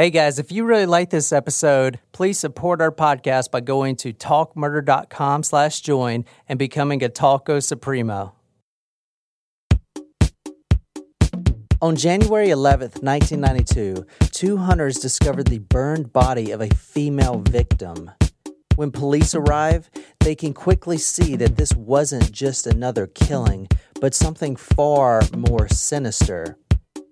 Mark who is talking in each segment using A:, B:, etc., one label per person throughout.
A: Hey guys, if you really like this episode, please support our podcast by going to talkmurder.com slash join and becoming a Talko Supremo. On January 11th, 1992, two hunters discovered the burned body of a female victim. When police arrive, they can quickly see that this wasn't just another killing, but something far more sinister.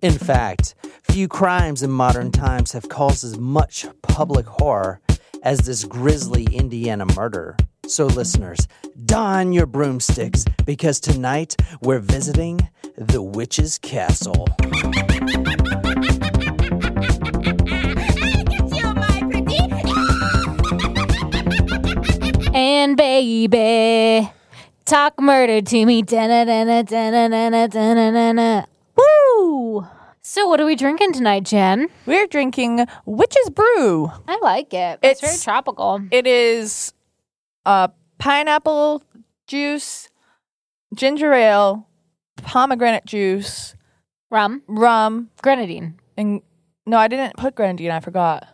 A: In fact, few crimes in modern times have caused as much public horror as this grisly Indiana murder. So, listeners, don your broomsticks because tonight we're visiting the Witch's Castle.
B: And baby, talk murder to me. Woo! So, what are we drinking tonight, Jen?
C: We're drinking Witch's Brew.
B: I like it. It's, very tropical.
C: It is uh, pineapple juice, ginger ale, pomegranate juice,
B: Rum,
C: rum,
B: grenadine.
C: and no, I didn't put grenadine. I forgot.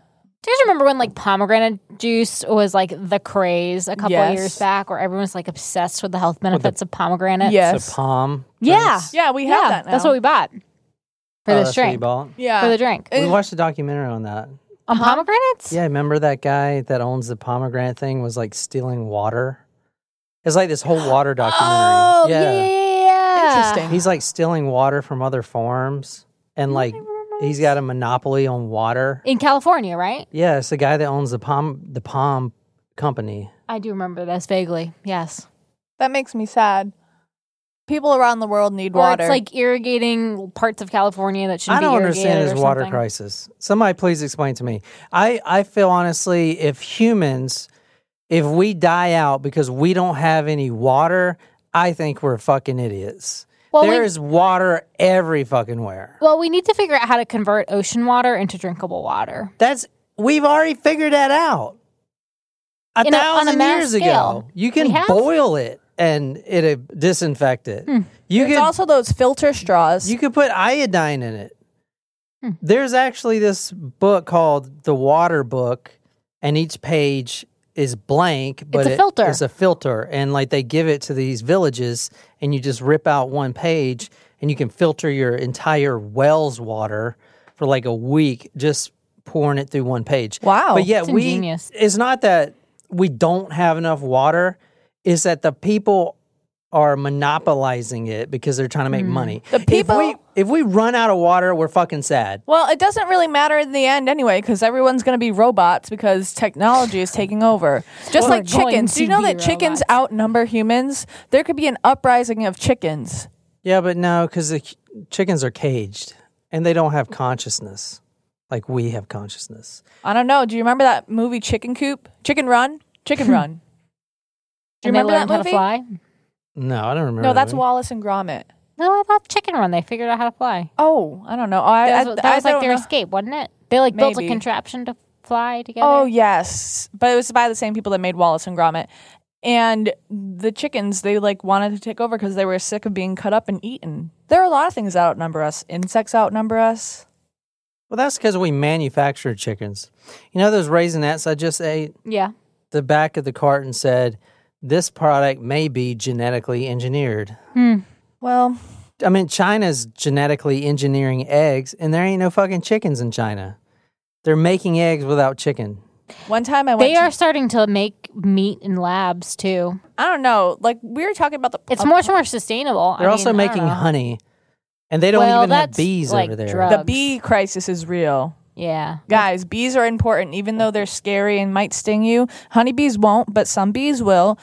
B: Do you guys remember when like pomegranate juice was like the craze a couple
C: Yes.
B: years back, where everyone was like obsessed with the health benefits of pomegranate?
C: Yes.
A: The palm.
B: Yeah.
C: Yeah, we have
B: yeah,
C: that now.
B: that's what we bought for
A: Oh,
B: this
A: that's what you
B: drink.
A: bought?
C: yeah.
B: For the drink
A: We watched a documentary on that.
B: on pomegranates.
A: Yeah, remember that guy that owns the pomegranate thing was like stealing water? It's like this whole water documentary.
B: Oh yeah, yeah, yeah, yeah.
C: Interesting.
A: He's like stealing water from other farms and mm, like he's got a monopoly on water.
B: In California, right?
A: Yeah, it's the guy that owns the palm the palm company.
B: I do remember this vaguely. Yes.
C: that makes me sad. People around the world need
B: Or
C: water.
B: it's like irrigating parts of California that shouldn't be irrigated.
A: I don't
B: be
A: understand
B: irrigated
A: his water crisis. Somebody please explain to me. I, I feel honestly if humans if we die out because we don't have any water, I think we're fucking idiots.
B: Well,
A: There
B: we-
A: is water every fucking where.
B: Well, we need to figure out how to convert ocean water into drinkable water.
A: That's we've already figured that out. A
B: In a- on a
A: thousand years
B: scale.
A: ago, you can boil it and it uh, disinfect it.
B: Hmm.
A: You
C: There's
A: could
C: also those filter straws.
A: you could put iodine in it.
B: Hmm.
A: There's actually this book called the Water Book, and each page is blank, but it's
B: a
A: it-
B: filter.
A: It's a filter, and like they give it to these villages, and you just rip out one page, and you can filter your entire well's water for like a week, just pouring it through one page.
C: Wow.
A: But yet
B: It's
A: we
B: ingenious.
A: it's not that we don't have enough water, it's that the people are monopolizing it because they're trying to make mm-hmm. money.
C: The people-
A: if we if we run out of water, we're fucking sad.
C: well, it doesn't really matter in the end anyway, because everyone's going to be robots because technology is taking over. Just
B: We're
C: like
B: going
C: chickens. Do you
B: to
C: know
B: be
C: that chickens outnumber humans? There could be an uprising of chickens.
A: Yeah, but no, because the ch- chickens are caged and they don't have consciousness like we have consciousness.
C: I don't know. Do you remember that movie Chicken Coop? Chicken Run? Chicken Run. Do you
B: and they
C: remember
B: learned
C: that
B: how
C: movie?
B: to fly.
A: No, I don't remember.
C: No,
A: that
C: that's
A: movie.
C: Wallace and Gromit.
B: No, I thought Chicken Run. They figured out how to fly.
C: Oh, I don't know. I,
B: That was, that
C: I
B: was like their
C: know.
B: escape, wasn't it? They like built a contraption to fly together.
C: Oh yes, but it was by the same people that made Wallace and Gromit. And the chickens, they like wanted to take over because they were sick of being cut up and eaten. There are a lot of things that outnumber us. Insects outnumber us.
A: Well, that's because we manufactured chickens. You know those raisinets I just ate?
B: yeah.
A: The back of the carton said, "This product may be genetically engineered."
C: Well,
A: I mean, China's genetically engineering eggs, and there ain't no fucking chickens in China. They're making eggs without chicken.
C: One time I went.
B: They
C: to-
B: are starting to make meat in labs too.
C: I don't know. Like we were talking about the.
B: It's
C: uh,
B: much more sustainable.
A: They're
B: I
A: also
B: mean, I
A: making honey, and they don't
B: Well,
A: even have bees
B: like
A: over there.
B: drugs.
C: The bee crisis is real.
B: Yeah.
C: Guys, bees are important, even though they're scary and might sting you. Honeybees won't, but some bees will.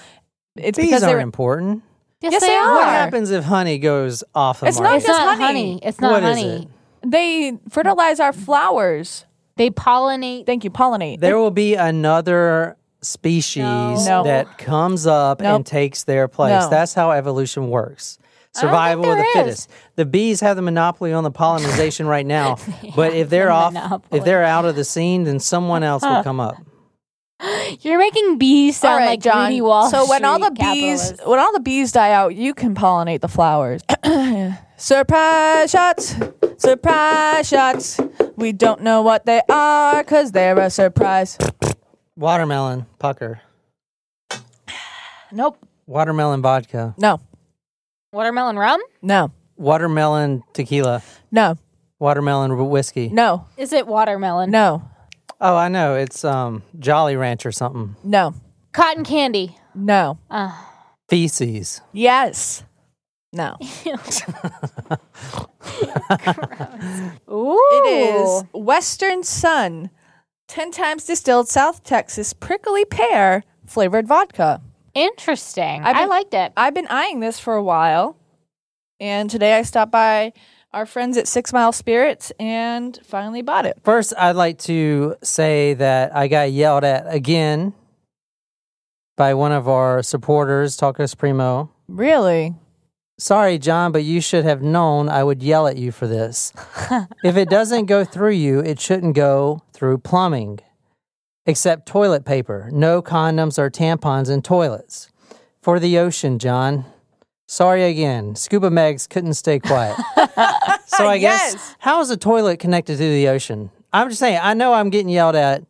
C: It's
A: Bees
C: because
A: aren't
C: they're.
A: important.
B: Yes,
C: Yes,
B: they,
C: they
B: are.
A: What happens if honey goes off the
C: It's not
A: market?
B: It's
C: just
B: not
C: honey.
B: honey. It's not
A: What is
B: honey.
A: it?
C: They fertilize our flowers.
B: They pollinate.
C: Thank you, pollinate.
A: There will be another species
C: No.
A: that comes up
C: Nope.
A: and takes their place.
C: No.
A: That's how evolution works.
B: Don't think
A: Survival of the
B: there
A: fittest. The bees have the monopoly on the pollinization right now, but if they're off,
B: monopoly.
A: if they're out of the scene, then someone else will come up.
B: You're making bees sound
C: all right,
B: like
C: John.
B: greedy Wall
C: so when all the
B: Street
C: bees, when all the bees die out, you can pollinate the flowers. surprise shots, surprise shots. We don't know what they are because they're a surprise.
A: Watermelon pucker,
C: Nope.
A: watermelon vodka,
C: No.
B: Watermelon rum?
C: No.
A: watermelon tequila,
C: No.
A: watermelon whiskey.
C: No.
B: Is it watermelon?
C: No.
A: Oh, I know. It's um Jolly Ranch or something.
C: No.
B: Cotton candy.
C: No. Uh.
A: Feces.
C: Yes. No.
B: Ooh.
C: It is Western Son, 10 times distilled South Texas prickly pear flavored vodka.
B: Interesting.
C: I've
B: I
C: been-
B: liked it.
C: I've been eyeing this for a while. And today I stopped by our friends at Six Mile Spirits and finally bought it.
A: First, I'd like to say that I got yelled at again by one of our supporters, Talko Supremo.
C: Really?
A: Sorry, John, but you should have known I would yell at you for this. if it doesn't go through you, it shouldn't go through plumbing. Except toilet paper. No condoms or tampons in toilets. For the ocean, John. Sorry again. Scuba Megs couldn't stay quiet. so I guess, how is a toilet connected to the ocean? I'm just saying, I know I'm getting yelled at,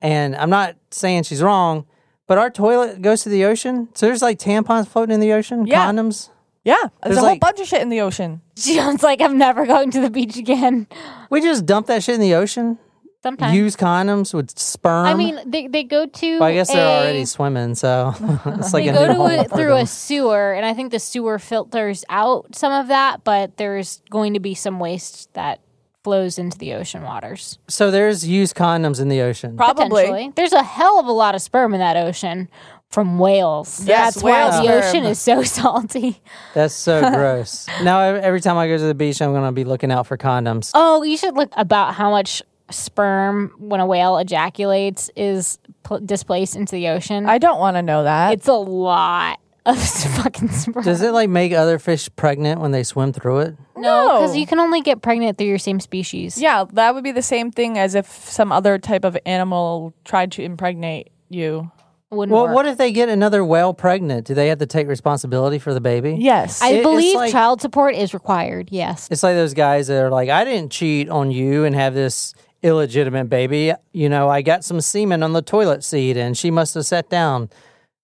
A: and I'm not saying she's wrong, but our toilet goes to the ocean. So there's like tampons floating in the ocean,
C: Yeah.
A: condoms.
C: Yeah. There's,
A: There's
C: a whole bunch of shit in the ocean.
B: John's like, I'm never going to the beach again.
A: We just dump that shit in the ocean.
B: Sometimes.
A: Use condoms with sperm.
B: I mean, they, they go to.
A: well, I guess they're already swimming, so it's like
B: They
A: a
B: go
A: new
B: to it
A: for
B: through a sewer, and I think the sewer filters out some of that, but there's going to be some waste that flows into the ocean waters.
A: So there's used condoms in the ocean.
C: Probably.
B: Potentially. There's a hell of a lot of sperm in that ocean from whales.
C: Yes,
B: That's why the
C: sperm.
B: ocean is so salty.
A: That's so gross. Now every time I go to the beach, I'm gonna be looking out for condoms.
B: Oh, you should look about how much sperm when a whale ejaculates is pl- displaced into the ocean.
C: I don't want to know that.
B: it's a lot of fucking sperm.
A: Does it like make other fish pregnant when they swim through it?
B: No, because
C: No.
B: you can only get pregnant through your same species.
C: yeah, that would be the same thing as if some other type of animal tried to impregnate you.
B: Wouldn't
A: Well,
B: work.
A: what if they get another whale pregnant? Do they have to take responsibility for the baby?
C: Yes.
B: I
A: It- it's
B: believe
A: like-
B: child support is required. Yes.
A: It's like those guys that are like, I didn't cheat on you and have this illegitimate baby. You know, I got some semen on the toilet seat and she must have sat down.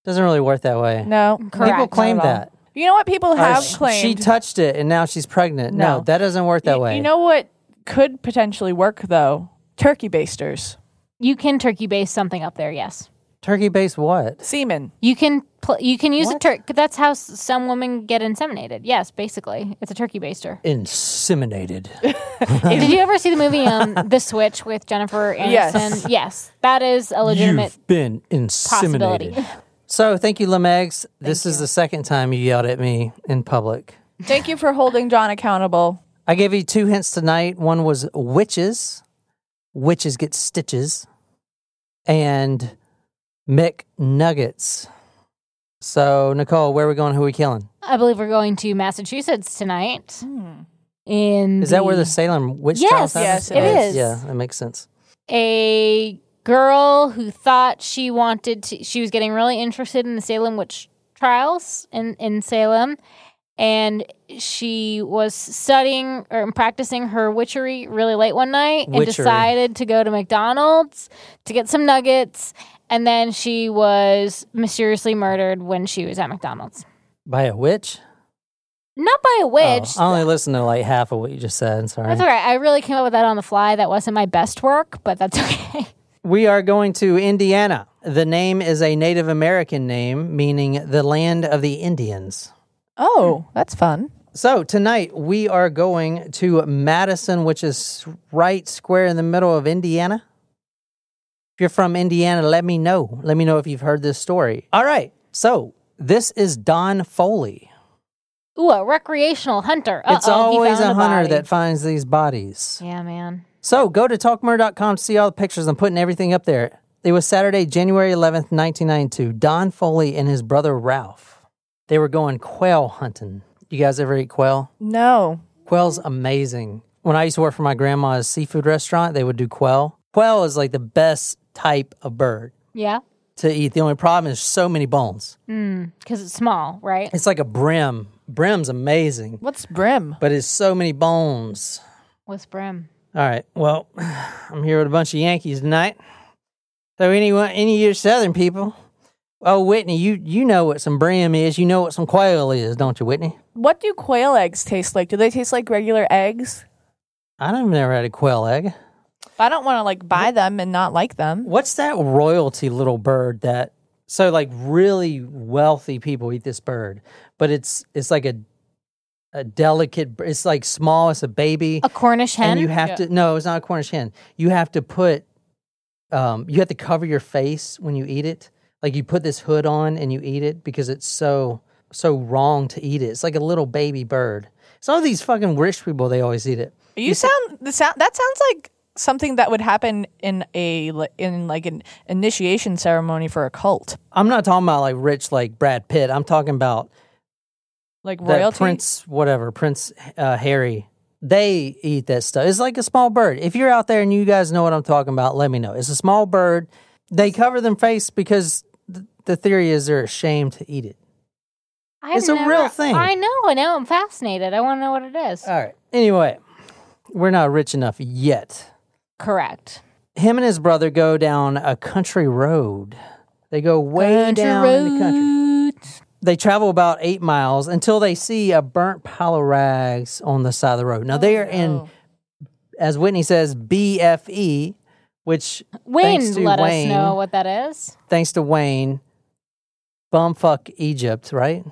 A: Doesn't really work that way.
C: no.
B: Correct.
A: People claim
C: Not at all.
A: that.
C: You know what people
A: Or
C: have
A: sh-
C: claimed?
A: She touched it and now she's pregnant. No,
C: No.
A: that doesn't work that
C: Y-
A: way.
C: You know what could potentially work though? Turkey basters.
B: You can turkey base something up there. Yes.
A: Turkey base what?
C: Semen.
B: You can pl- you can use
A: What?
B: a turkey. That's how s- some women get inseminated. Yes, basically, it's a turkey baster.
A: Inseminated.
B: Did you ever see the movie um, The Switch with Jennifer Aniston?
C: Yes.
B: Yes, that is a legitimate
A: You've been
B: possibility.
A: inseminated. So thank you, Lemegs. This is the second time you yelled at me in public.
C: Thank you for holding John accountable.
A: I gave you two hints tonight. One was witches. Witches get stitches. And McNuggets. So, Nicole, where are we going? Who are we killing?
B: I believe we're going to Massachusetts tonight. In
A: Is that where the Salem witch
B: Yes,
A: trials happened?
C: yes,
B: it
A: Oh,
B: is.
A: Yeah, that makes sense.
B: a girl who thought she wanted to she was getting really interested in the Salem witch trials in in Salem and she was studying or practicing her witchery really late one night and
A: Witchery.
B: decided to go to McDonald's to get some nuggets and then she was mysteriously murdered when she was at McDonald's.
A: By a witch?
B: Not by a
A: Oh,
B: witch.
A: I only listened to like half of what you just said. Sorry.
B: That's all right. I really came up with that on the fly. That wasn't my best work, but that's okay.
A: We are going to Indiana. The name is a Native American name meaning the land of the Indians.
C: Oh, that's fun.
A: So tonight we are going to Madison, which is right square in the middle of Indiana. If you're from Indiana, let me know. Let me know if you've heard this story. All right. So this is Don Foley.
B: Ooh, a recreational hunter.
A: it's
B: Uh-oh, he
A: always
B: found
A: a hunter
B: body.
A: that finds these bodies.
B: Yeah, man.
A: So go to talkmurder.com to see all the pictures. I'm putting everything up there. It was Saturday, January 11th, 1992. Don Foley and his brother Ralph. They were going quail hunting. You guys ever eat quail?
C: No.
A: Quail's amazing. When I used to work for my grandma's seafood restaurant, they would do quail. Quail is like the best type of bird
B: Yeah,
A: to eat. The only problem is so many bones.
B: Mm, because it's small, right?
A: It's like a brim. Brim's amazing,
C: What's brim?
A: but it's so many bones.
B: What's brim?
A: All right. Well, I'm here with a bunch of Yankees tonight. So anyone, any of you Southern people? Oh, Whitney, you you know what some brim is. You know what some quail is, don't you, Whitney?
C: What do quail eggs taste like? Do they taste like regular eggs?
A: I've never had a quail egg.
C: I don't want to like buy them and not like them.
A: What's that royalty little bird that? So like really wealthy people eat this bird, but it's it's like a a delicate. It's like small. It's a baby.
B: A Cornish hen.
A: And you have
C: Yeah.
A: to no, it's not a Cornish hen. You have to put um you have to cover your face when you eat it. Like you put this hood on and you eat it because it's so so wrong to eat it. It's like a little baby bird. Some of these fucking rich people they always eat it.
C: You sound the sound that sounds like something that would happen in a li- in like an initiation ceremony for a cult,
A: I'm not talking about like rich like Brad Pitt. I'm talking about
C: like
A: that
C: royalty.
A: Prince whatever, Prince uh, Harry. They eat that stuff. It's like a small bird. If you're out there and you guys know what I'm talking about, let me know. It's a small bird. They cover their face because th- the theory is they're ashamed to eat it.
B: I've
A: it's a real thing.
B: I know. I know. I'm fascinated. I want to know what it is.
A: All right. Anyway, we're not rich enough yet.
B: Correct.
A: Him and his brother go down a country road. They go way
B: Country
A: down in the country.
B: roads.
A: They travel about eight miles until they see a burnt pile of rags on the side of the road. Now they are in, oh, as Whitney says, BFE, which
B: Wayne
A: to
B: let
A: Wayne,
B: us know what that is.
A: thanks to Wayne, bumfuck Egypt, right?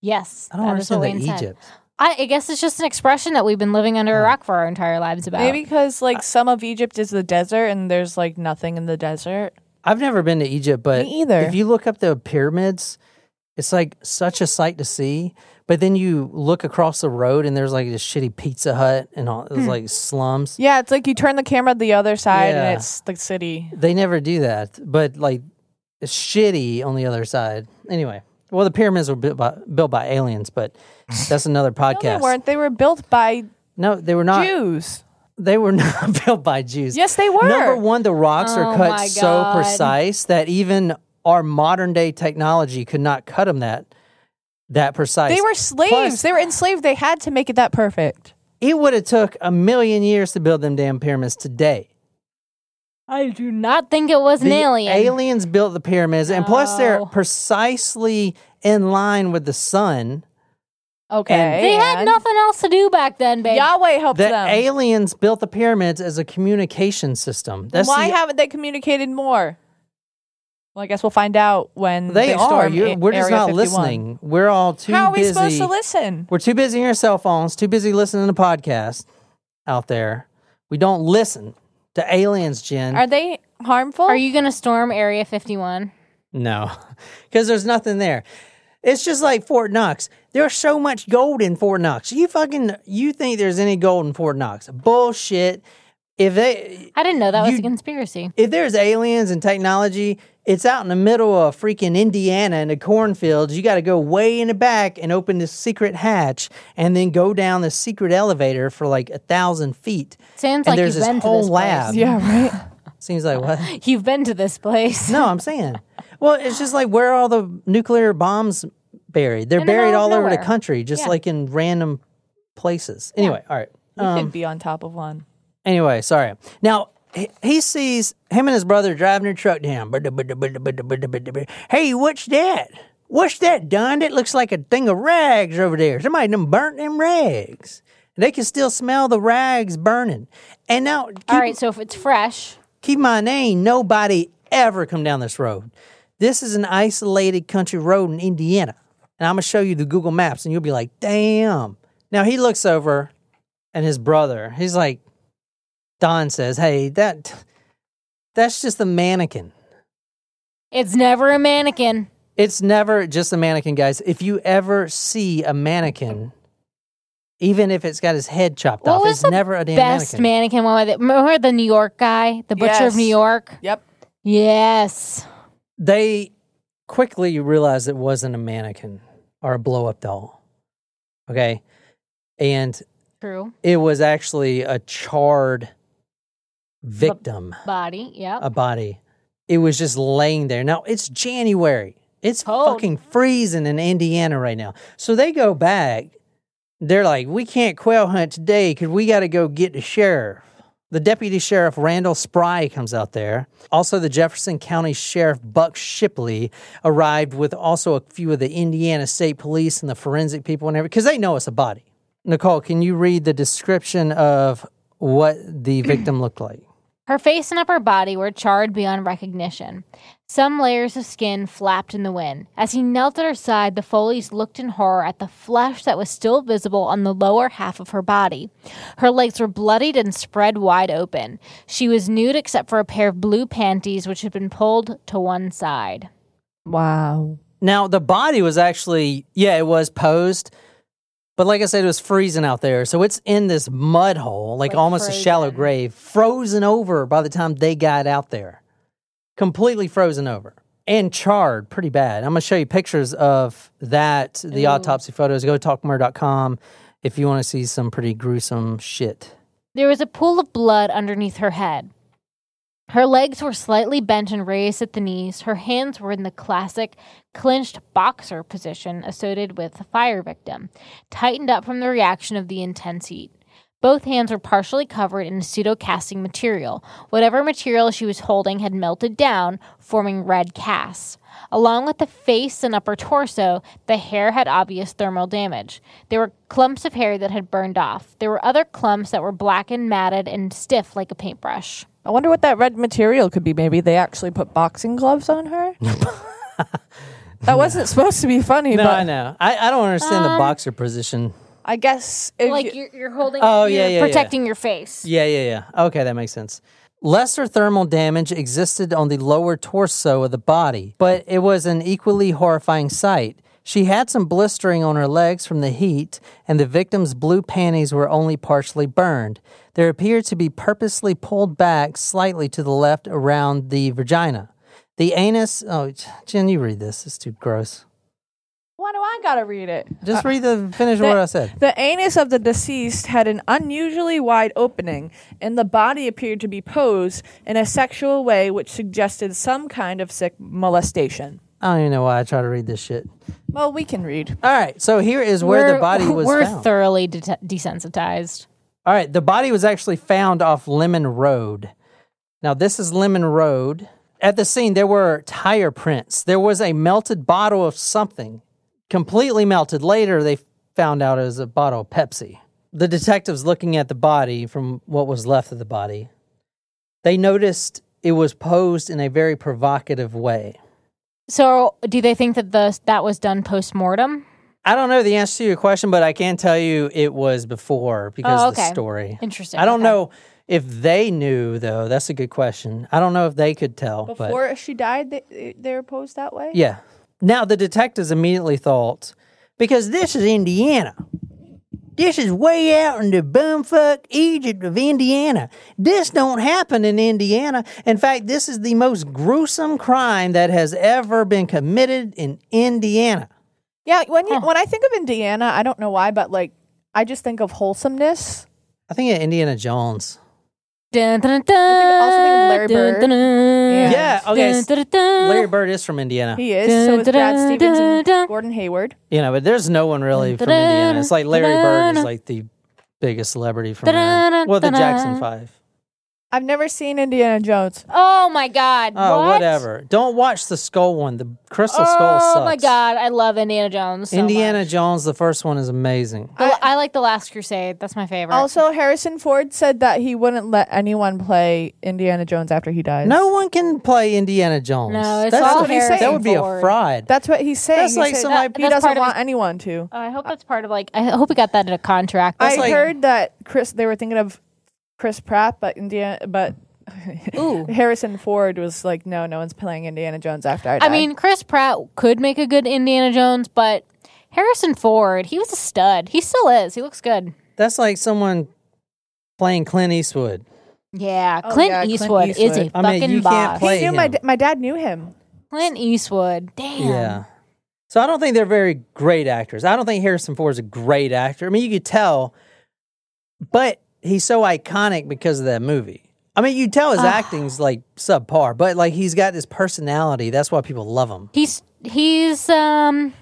B: Yes.
A: I don't
B: that is what
A: understand
B: Wayne
A: that
B: said.
A: Egypt.
B: I, I guess it's just an expression that we've been living under a rock for our entire lives about.
C: Maybe because like some of Egypt is the desert and there's like nothing in the desert.
A: I've never been to Egypt, but
C: Me either.
A: if you look up the pyramids, it's like such a sight to see. But then you look across the road and there's like this shitty Pizza Hut and all
B: Hmm.
A: there's like slums.
C: Yeah, it's like you turn the camera the other side
A: Yeah.
C: and it's the city.
A: They never do that, but like it's shitty on the other side. Anyway, well, the pyramids were built by, built by aliens, but that's another
C: No, they weren't. They were built by
A: No, they were not.
C: Jews.
A: They were not built by Jews.
C: Yes, they were.
A: Number one, the rocks
B: Oh
A: are cut so precise that even our modern day technology could not cut them that that precise.
C: They were slaves.
A: Plus-
C: they were enslaved. They had to make it that perfect.
A: It would have took a million years to build them damn pyramids today.
B: I do not think it was an alien.
A: Aliens built the pyramids, and plus they're precisely in line with the sun.
C: Okay.
B: they had
C: and
B: nothing else to do back then, babe.
C: Yahweh helped
A: The
C: them.
A: aliens built the pyramids as a communication system. That's
C: why
A: the,
C: haven't they communicated more? Well, I guess we'll find out when
A: they, are.
C: storm
A: You're,
C: A-
A: we're just
C: Area
A: not
C: 51.
A: listening. We're all too
C: How are we
A: busy.
C: supposed to listen?
A: We're too busy on our cell phones, too busy listening to podcasts out there. We don't listen to aliens, Jen.
C: Are they harmful?
B: Are you going to storm Area 51?
A: no, because there's nothing there. It's just like Fort Knox. There's so much gold in Fort Knox. You fucking you think there's any gold in Fort Knox? Bullshit. If they
B: I didn't know that was a conspiracy.
A: if there's aliens and technology, it's out in the middle of freaking Indiana in the cornfields. You got to go way in the back and open this secret hatch, and then go down the secret elevator for like a thousand feet.
B: Sounds
A: and
B: like
A: there's
B: you've
A: this
B: been to
A: whole
B: this
A: lab.
B: place.
C: yeah, right.
A: Seems like what?
B: You've been to this place.
A: No, I'm saying. Well, it's just like where are all the nuclear bombs buried? They're
B: In the
A: buried
B: of
A: all over the
B: nowhere.
A: country, just
B: Yeah.
A: like in random places. Anyway, all right. Um,
C: could be on top of one.
A: Anyway, sorry. Now he, he sees him and his brother driving their truck down. Hey, what's that? What's that, Don? That looks like a thing of rags over there. Somebody done burnt them rags. They can still smell the rags burning. And now, keep,
B: All right, so if it's fresh,
A: keep my name. nobody ever come down this road. This is an isolated country road in Indiana. And I'm going to show you the Google Maps, and you'll be like, damn. Now, he looks over, and his brother, he's like, Don says, hey, that that's just a mannequin.
B: it's never a mannequin.
A: It's never just a mannequin, guys. If you ever see a mannequin, even if it's got his head chopped
B: What
A: off, it's never a damn
B: Best
A: mannequin.
B: mannequin one. With it. Remember the New York guy, the butcher
C: Yes.
B: of New York?
C: Yep.
B: Yes.
A: They quickly realized it wasn't a mannequin or a blow up doll. Okay. And
B: True.
A: it was actually a charred victim,
B: Body. Yep.
A: a body. It was just laying there. Now it's January. It's
B: Cold.
A: fucking freezing in Indiana right now. So they go back. They're like, we can't quail hunt today because we got to go get the sheriff. The deputy sheriff Randall Spry comes out there. Also, the Jefferson County Sheriff Buck Shipley arrived with also a few of the Indiana State Police and the forensic people and everything because they know it's a body. Nicole, can you read the description of what the victim looked like?
B: Her face and upper body were charred beyond recognition. Some layers of skin flapped in the wind. As he knelt at her side, the Foleys looked in horror at the flesh that was still visible on the lower half of her body. Her legs were bloodied and spread wide open. She was nude except for a pair of blue panties which had been pulled to one side.
C: Wow.
A: Now the body was actually yeah, it was posed, but like I said, it was freezing out there, so it's in this mud hole, like,
B: Like
A: almost a shallow grave, frozen over by the time they got out there, completely frozen over and charred pretty bad. I'm gonna show you pictures of that, the
B: Ooh.
A: autopsy photos. Go to talkmurder.com if you want to see some pretty gruesome shit.
B: There was a pool of blood underneath her head. Her legs were slightly bent and raised at the knees. Her hands were in the classic clenched boxer position associated with a fire victim, tightened up from the reaction of the intense heat. Both hands were partially covered in pseudo casting material. Whatever material she was holding had melted down, forming red casts. Along with the face and upper torso, the hair had obvious thermal damage. There were clumps of hair that had burned off. There were other clumps that were black and matted and stiff like a paintbrush.
C: I wonder what that red material could be. Maybe they actually put boxing gloves on her. that wasn't supposed to be funny,
A: No,
C: but
A: I know. I, I don't understand the
B: Um,
A: boxer position.
C: I guess if
B: like
C: you-
B: you're, you're holding,
A: Oh,
B: you're
A: yeah, yeah, yeah.
B: protecting your face.
A: Yeah, yeah, yeah. Okay, that makes sense. Lesser thermal damage existed on the lower torso of the body, but it was an equally horrifying sight. She had some blistering on her legs from the heat, and the victim's blue panties were only partially burned. There appeared to be purposely pulled back slightly to the left around the vagina. The anus. Oh, Jen, you read this. It's too gross.
C: why do I gotta read it?
A: Just uh, read the finish of what I said.
C: The anus of the deceased had an unusually wide opening, and the body appeared to be posed in a sexual way which suggested some kind of sick molestation.
A: I don't even know why I try to read this shit.
C: Well, we can read.
A: All right, so here is where the
B: We're-
A: body was
B: We're
A: found.
B: thoroughly de- desensitized.
A: All right, the body was actually found off Lemon Road. Now, this is Lemon Road. At the scene, there were tire prints. There was a melted bottle of something, completely melted. Later, they found out it was a bottle of Pepsi. The detectives looking at the body from what was left of the body, they noticed it was posed in a very provocative way.
B: So, do they think that the that was done post mortem?
A: I don't know the answer to your question, but I can tell you it was before because
B: Oh,
A: of the story.
B: Interesting.
A: I don't
B: okay.
A: know if they knew though. That's a good question. I don't know if they could tell. but
C: Before she died, they, they were posed that way?
A: yeah. Now the detectives immediately thought because this is Indiana. This is way out in the bumfuck Egypt of Indiana. This don't happen in Indiana. In fact, this is the most gruesome crime that has ever been committed in Indiana.
C: Yeah, when you when I think of Indiana, I don't know why, but like I just think of wholesomeness.
A: I think of Indiana Jones.
B: Dun, dun,
C: think- also think of Larry Bird.
B: dun, dun.
A: Yeah, okay,
B: Dun, dun, dun, dun.
A: Larry Bird is from Indiana.
C: He is. So is Brad
B: Dun,
C: Stevens
B: dun,
C: and. Gordon Hayward.
A: You know, but there's no one really from
B: Dun-dun,
A: Indiana. It's like Larry Bird is like the biggest celebrity from
B: Dun-dun,
A: there. Well, the. Jackson Five.
C: I've never seen Indiana Jones.
B: Oh my god.
A: Oh,
B: what?
A: whatever. Don't watch the skull one. The Crystal Skull sucks.
B: Oh my god, I love Indiana Jones. so
A: Indiana
B: much.
A: Jones, the first one is amazing.
B: The- I, like the Last Crusade. That's my favorite.
C: Also, Harrison Ford said that he wouldn't let anyone play Indiana Jones after he dies.
A: No one can play Indiana Jones.
B: No, it's
A: That's
B: all
A: what he said. That would be a
B: Ford.
A: fraud.
C: That's what he's saying.
A: That's
C: He
A: like
C: said
A: somebody-
C: he
B: That's
C: doesn't
B: of
C: want
B: his-
C: anyone to.
B: Oh, I hope that's part of like. I hope we got that in a contract.
C: I
A: like-
C: heard that Chris. They were thinking of Chris Pratt, but Indiana, but
B: Ooh.
C: Harrison Ford was like, no, no one's playing Indiana Jones after I die.
B: I mean, Chris Pratt could make a good Indiana Jones, but Harrison Ford, he was a stud. He still is. He looks good.
A: That's like someone playing Clint Eastwood.
B: Yeah,
C: Oh,
B: Clint,
C: yeah, Clint
B: Eastwood is a
C: Eastwood.
A: I mean,
B: fucking
A: you can't
B: boss.
A: play-
C: he knew my
A: him.
C: d- my dad knew him.
B: Clint Eastwood, damn.
A: Yeah. So I don't think they're very great actors. I don't think Harrison Ford is a great actor. I mean, you could tell, but he's so iconic because of that movie. I mean, you tell his acting's like subpar, but like he's got this personality. That's why people love him.
B: He's he's um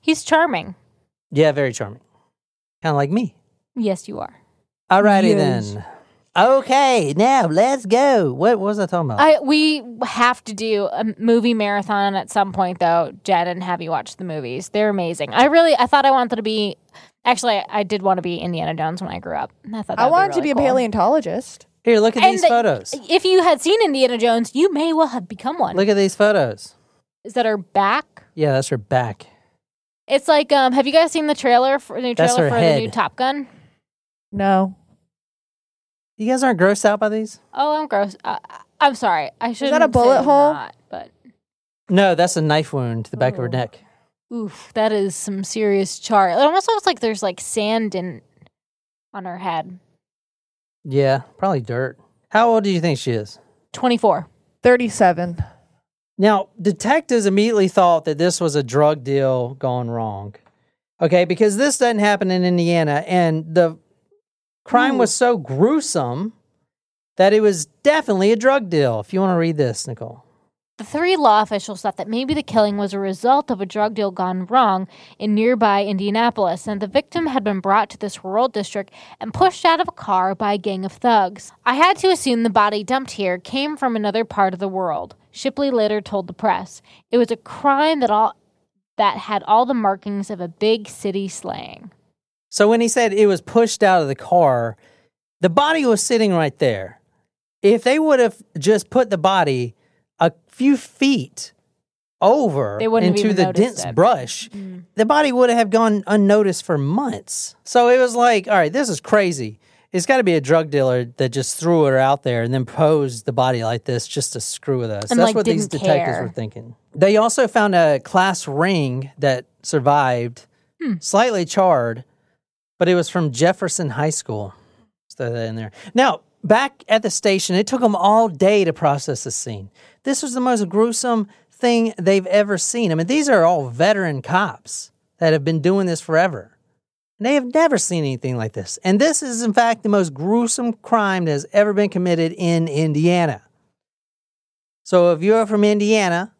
B: he's charming.
A: Yeah, very charming. Kind of like me.
B: Yes, you are.
A: Alrighty
C: Yes.
A: then. Okay, now let's go. What was I talking about?
B: I we have to do a movie marathon at some point though, Jen, and have you watch the movies. They're amazing. I really I thought I wanted to be actually I, I did want to be Indiana Jones when I grew up. I thought
C: I
B: that'd
C: wanted to be
B: really
C: a paleontologist.
A: Here, look at
B: And
A: these
B: the-
A: photos.
B: If you had seen Indiana Jones, you may well have become one.
A: Look at these photos.
B: Is that her back?
A: Yeah, that's her back.
B: It's like um have you guys seen the trailer for the new
A: That's
B: trailer
A: her
B: for the new. Top Gun?
C: No,
A: You guys aren't grossed out by these?
B: Oh, I'm gross. Uh, I'm sorry. I should
C: that a bullet hole?
B: Not, but
A: No, that's a knife wound to the back of her neck.
B: Oof, that is some serious char. It almost looks like there's like sand in on her head.
A: Yeah, probably dirt. How old do you think she is?
B: 24.
C: thirty-seven.
A: Now, detectives immediately thought that this was a drug deal gone wrong. Okay, because this doesn't happen in Indiana, and the crime was hmm. so gruesome that it was definitely a drug deal. If you want to read this, Nicole.
B: The three law officials thought that maybe the killing was a result of a drug deal gone wrong in nearby Indianapolis, and the victim had been brought to this rural district and pushed out of a car by a gang of thugs. I had to assume the body dumped here came from another part of the world. Shipley later told the press, "It was a crime that all that had all the markings of a big city slaying."
A: So when he said it was pushed out of the car, the body was sitting right there. If they would have just put the body few feet over
B: They wouldn't have
A: into the dense brush, the body would have gone unnoticed for months. So it was like, all right, this is crazy. It's got to be a drug dealer that just threw her out there and then posed the body like this just to screw with us.
B: And,
A: That's
B: like,
A: what these detectives
B: care.
A: were thinking. They also found a class ring that survived,
B: Hmm.
A: slightly charred, but it was from Jefferson High School. Let's throw that in there. Now, back at the station, it took them all day to process the scene. This was the most gruesome thing they've ever seen. I mean, these are all veteran cops that have been doing this forever. And they have never seen anything like this. And this is, in fact, the most gruesome crime that has ever been committed in Indiana. So if you're from Indiana,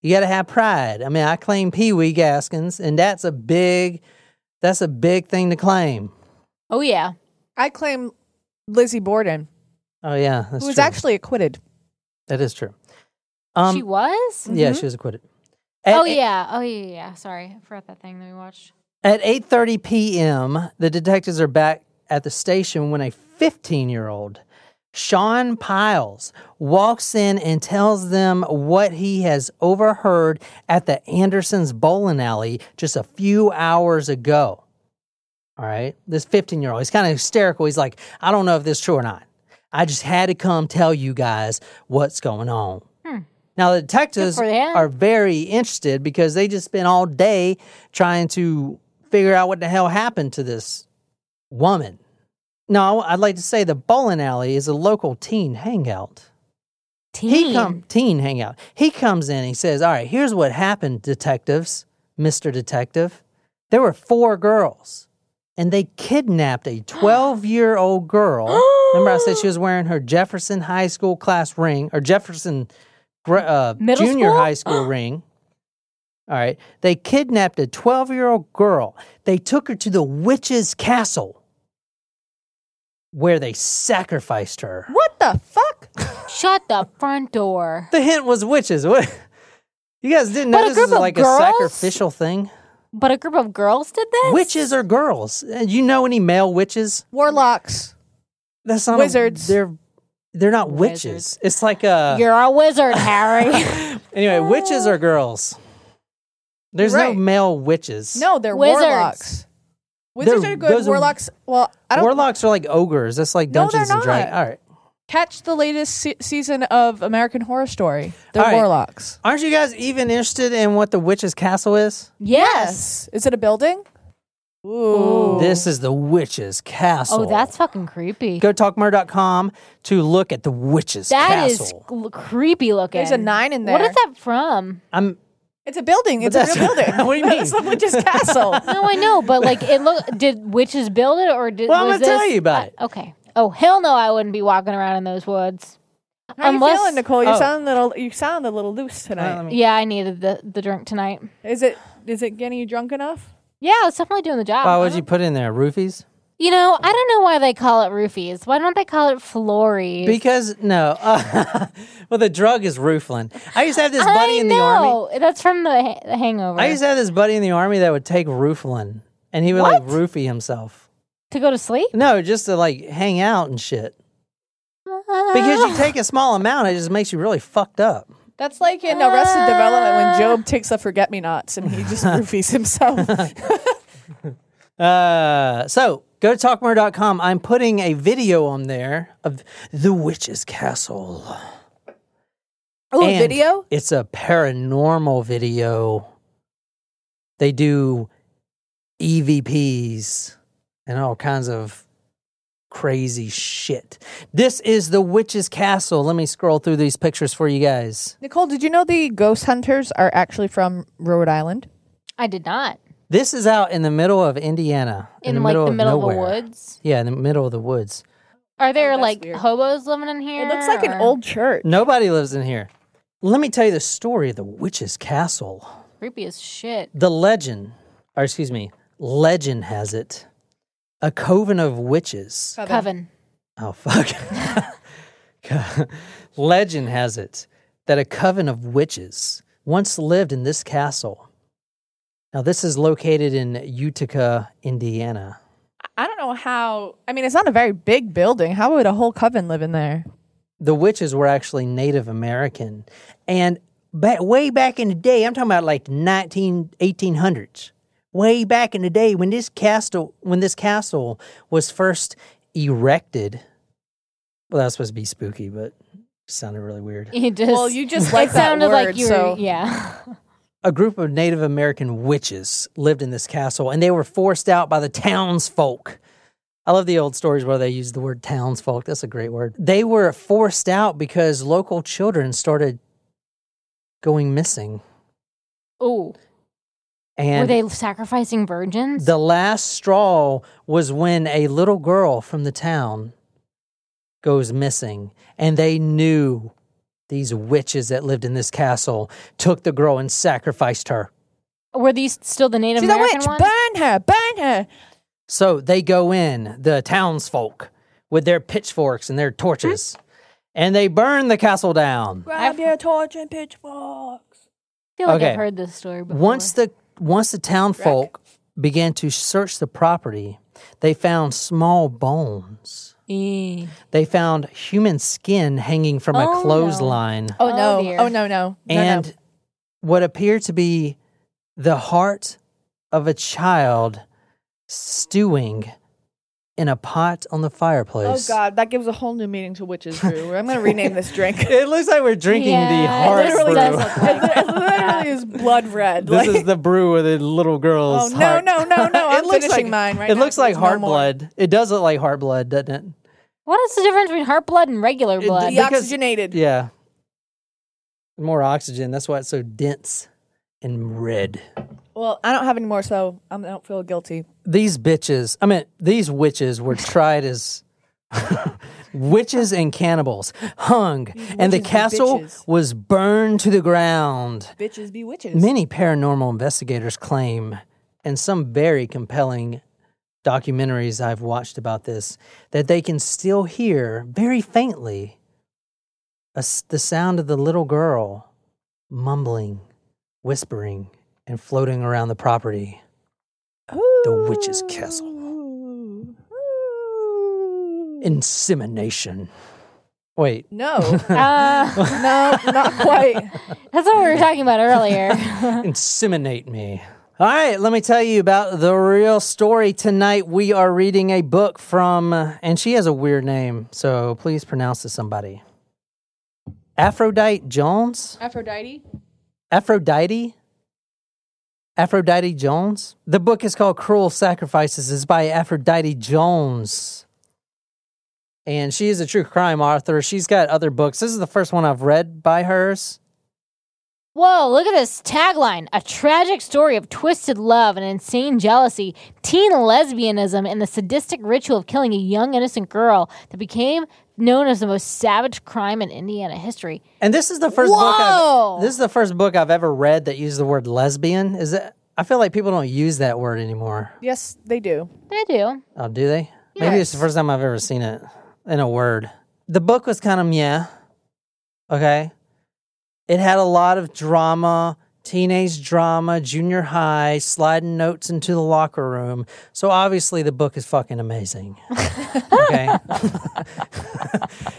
A: you got to have pride. I mean, I claim Pee Wee Gaskins, and that's a big, that's a big thing to claim.
B: Oh yeah.
C: I claim Lizzie Borden,
A: Oh yeah, that's
C: who was
A: true.
C: actually acquitted.
A: that is true. Um,
B: she was?
A: yeah, she was acquitted. At
B: Oh
A: eight-
B: yeah. Oh yeah, yeah, yeah. Sorry. I forgot that thing that we watched.
A: At 8:30 p.m., the detectives are back at the station when a 15-year-old Sean Piles walks in and tells them what he has overheard at the Andersons bowling alley just a few hours ago. All right, this 15-year-old, he's kind of hysterical. He's like, "I don't know if this is true or not. I just had to come tell you guys what's going on." Now the detectives are very interested because they just spent all day trying to figure out what the hell happened to this woman. No, I'd like to say the bowling alley is a local teen hangout.
B: Teen.
A: He come teen hangout. He comes in. He says, "All right, here's what happened, detectives, Mister Detective. There were four girls, and they kidnapped a 12 year old girl. Remember, I said she was wearing her Jefferson High School class ring or Jefferson uh, junior
B: school?
A: high school ring. All right, they kidnapped a 12 year old girl. They took her to the witch's castle." where they sacrificed her.
C: What the fuck?
B: Shut the front door.
A: The hint was witches. What? You guys didn't know
B: But
A: this is like
B: girls?
A: a sacrificial thing?
B: But a group of girls did this?
A: Witches are girls. And you know any male witches?
C: Warlocks.
A: That's not a-
C: Wizards.
A: they're they're not witches.
B: Wizards.
A: It's like a
B: You're a wizard, Harry.
A: anyway. Witches are girls. There's no
C: Right.
A: male witches.
C: No, they're
B: Wizards.
C: warlocks. Wizards
A: They're-
C: are good.
A: those are-
C: Warlocks. well, I don't
A: warlocks are like ogres. That's like
C: No, they're
A: Dungeons and Dragons.
C: not.
A: All right.
C: Catch the latest se- season of American Horror Story. They're
A: All right.
C: warlocks.
A: Aren't you guys even interested in what the witch's castle is?
B: yes.
C: Is it a building? Ooh.
A: This is the witch's castle.
B: Oh, that's fucking creepy.
A: Go talkmurder.com to look at the witch's
B: That is
A: castle.
B: l- creepy looking.
C: There's a nine in there.
B: What is that from?
A: I'm
C: It's a building. It's a
A: that's-
C: real building.
A: What do you mean?
C: It's the witch's castle.
B: No, I know, but like it look. Did witches build it or did?
A: Well, I'm
B: was
A: gonna tell
B: this-
A: you about it.
B: okay. Oh hell no! I wouldn't be walking around in those woods.
C: How
B: Unless-
C: you feeling, Nicole? You
A: Oh.
C: sound a little. You sound a little loose tonight.
A: let me-
B: Yeah, I needed the the drink tonight.
C: is it? Is it getting you drunk enough?
B: Yeah, it's definitely doing the job.
A: Why would you put in there roofies?
B: You know, I don't know why they call it roofies. Why don't they call it flories?
A: Because no, uh, well, the drug is rooflin. I used to have this buddy
B: I
A: in the army.
B: know. That's from the, ha- the Hangover.
A: I used to have this buddy in the army that would take rooflin, and he would like roofie himself.
B: To go to sleep
A: No, just to like hang out and shit. Because you take a small amount, it just makes you really fucked up.
C: That's like in Arrested Development when Job takes the forget me nots and he just roofies himself.
A: Uh, so go to talkmurder.com. I'm putting a video on there of the witch's castle.
C: Oh,
A: And
C: video?
A: It's a paranormal video. They do EVPs and all kinds of crazy shit. This is the witch's castle. Let me scroll through these pictures for you guys.
C: Nicole, did you know the ghost hunters are actually from Rhode Island?
B: I did not.
A: This is out in the middle of Indiana.
B: In,
A: the
B: like
A: middle
B: the
A: of
B: middle
A: nowhere.
B: of the woods.
A: Yeah, in the middle of the woods.
B: Are there oh,
C: that's
B: like
C: weird.
B: hobos living in here?
C: It looks like an old church.
A: Nobody lives in here. Let me tell you the story of the witch's castle.
B: creepy as shit.
A: The legend, or excuse me, legend has it, a coven of witches.
B: Coven.
A: Oh fuck. legend has it that a coven of witches once lived in this castle. Now this is located in Utica, Indiana.
C: I don't know how. I mean, it's not a very big building. How would a whole coven live in there?
A: the witches were actually Native American. And back, way back in the day, I'm talking about like 19, 1800s. Way back in the day when this castle when this castle was first erected. Well, that was supposed to be spooky, but it sounded really weird.
B: You just,
C: Well, you just like
B: it
C: that
B: sounded like you were,
C: so-
B: yeah.
A: A group of Native American witches lived in this castle and they were forced out by the townsfolk. I love the old stories where they use the word townsfolk. That's a great word. They were forced out because local children started going missing.
B: Oh,
A: And
B: were they sacrificing virgins?
A: The last straw was when a little girl from the town goes missing, and they knew these witches that lived in this castle took the girl and sacrificed her.
B: were these still the Native
C: She's a
B: American
C: witch.
B: ones?
C: Burn her. Burn her.
A: So they go in, the townsfolk, with their pitchforks and their torches, and they burn the castle down.
C: Grab your torch and pitchforks.
B: I feel like
A: Okay.
B: I've heard this story before.
A: Once the once the townfolk began to search the property, they found small bones.
B: Eh.
A: They found human skin hanging from
B: Oh,
A: a
B: no.
A: clothesline.
C: Oh,
B: Oh,
C: no.
B: dear.
C: Oh no no. no,
A: and
C: no.
A: what appeared to be the heart of a child stewing in a pot on the fireplace.
C: Oh god, that gives a whole new meaning to witches brew. I'm gonna rename this drink.
A: It looks like we're drinking the
B: Yeah, it
A: heart
B: literally
A: brew.
B: does look like
C: it literally is blood red.
A: This
C: like-
A: is the brew with the little girl's.
C: oh
A: girl's
C: no
A: heart.
C: no no no! I'm
A: it looks
C: finishing
A: like,
C: mine right
A: It
C: now.
A: looks like
C: There's no
A: heart blood. It does look like heart blood, doesn't it?
B: What is the difference between heart blood and regular blood?
C: The
A: Because-
C: oxygenated.
A: Yeah. More oxygen. That's why it's so dense and red.
C: Well, I don't have any more, so I'm- don't feel guilty.
A: these bitches, I mean, these witches were tried as witches and cannibals, hung, and the castle was burned to the ground.
C: Bitches be witches.
A: Many paranormal investigators claim, and some very compelling documentaries I've watched about this that they can still hear very faintly a the sound of the little girl mumbling, whispering, and floating around the property. The witch's castle. Insemination. Wait,
C: No,
B: Uh,
C: no, not quite.
B: that's what we were talking about earlier.
A: inseminate me. All right, let me tell you about the real story. Tonight we are reading a book from, uh, and she has a weird name, so please pronounce this somebody. Aphrodite Jones?
C: Aphrodite.
A: Aphrodite? Aphrodite Jones? The book is called Cruel Sacrifices. It's by Aphrodite Jones. And she is a true crime author. She's got other books. This is the first one I've read by hers.
B: Whoa, look at this tagline. A tragic story of twisted love and insane jealousy, teen lesbianism, and the sadistic ritual of killing a young innocent girl that became known as the most savage crime in Indiana history.
A: And this is the first book I've, this is the first book I've ever read that used the word lesbian. Is it I feel like people don't use that word anymore.
C: Yes, they do.
B: They do.
A: Oh, do they? Maybe it's the first time I've ever seen it in a word. The book was kind of meh. Okay. It had a lot of drama, teenage drama, junior high, sliding notes into the locker room. So obviously the book is fucking amazing. Okay.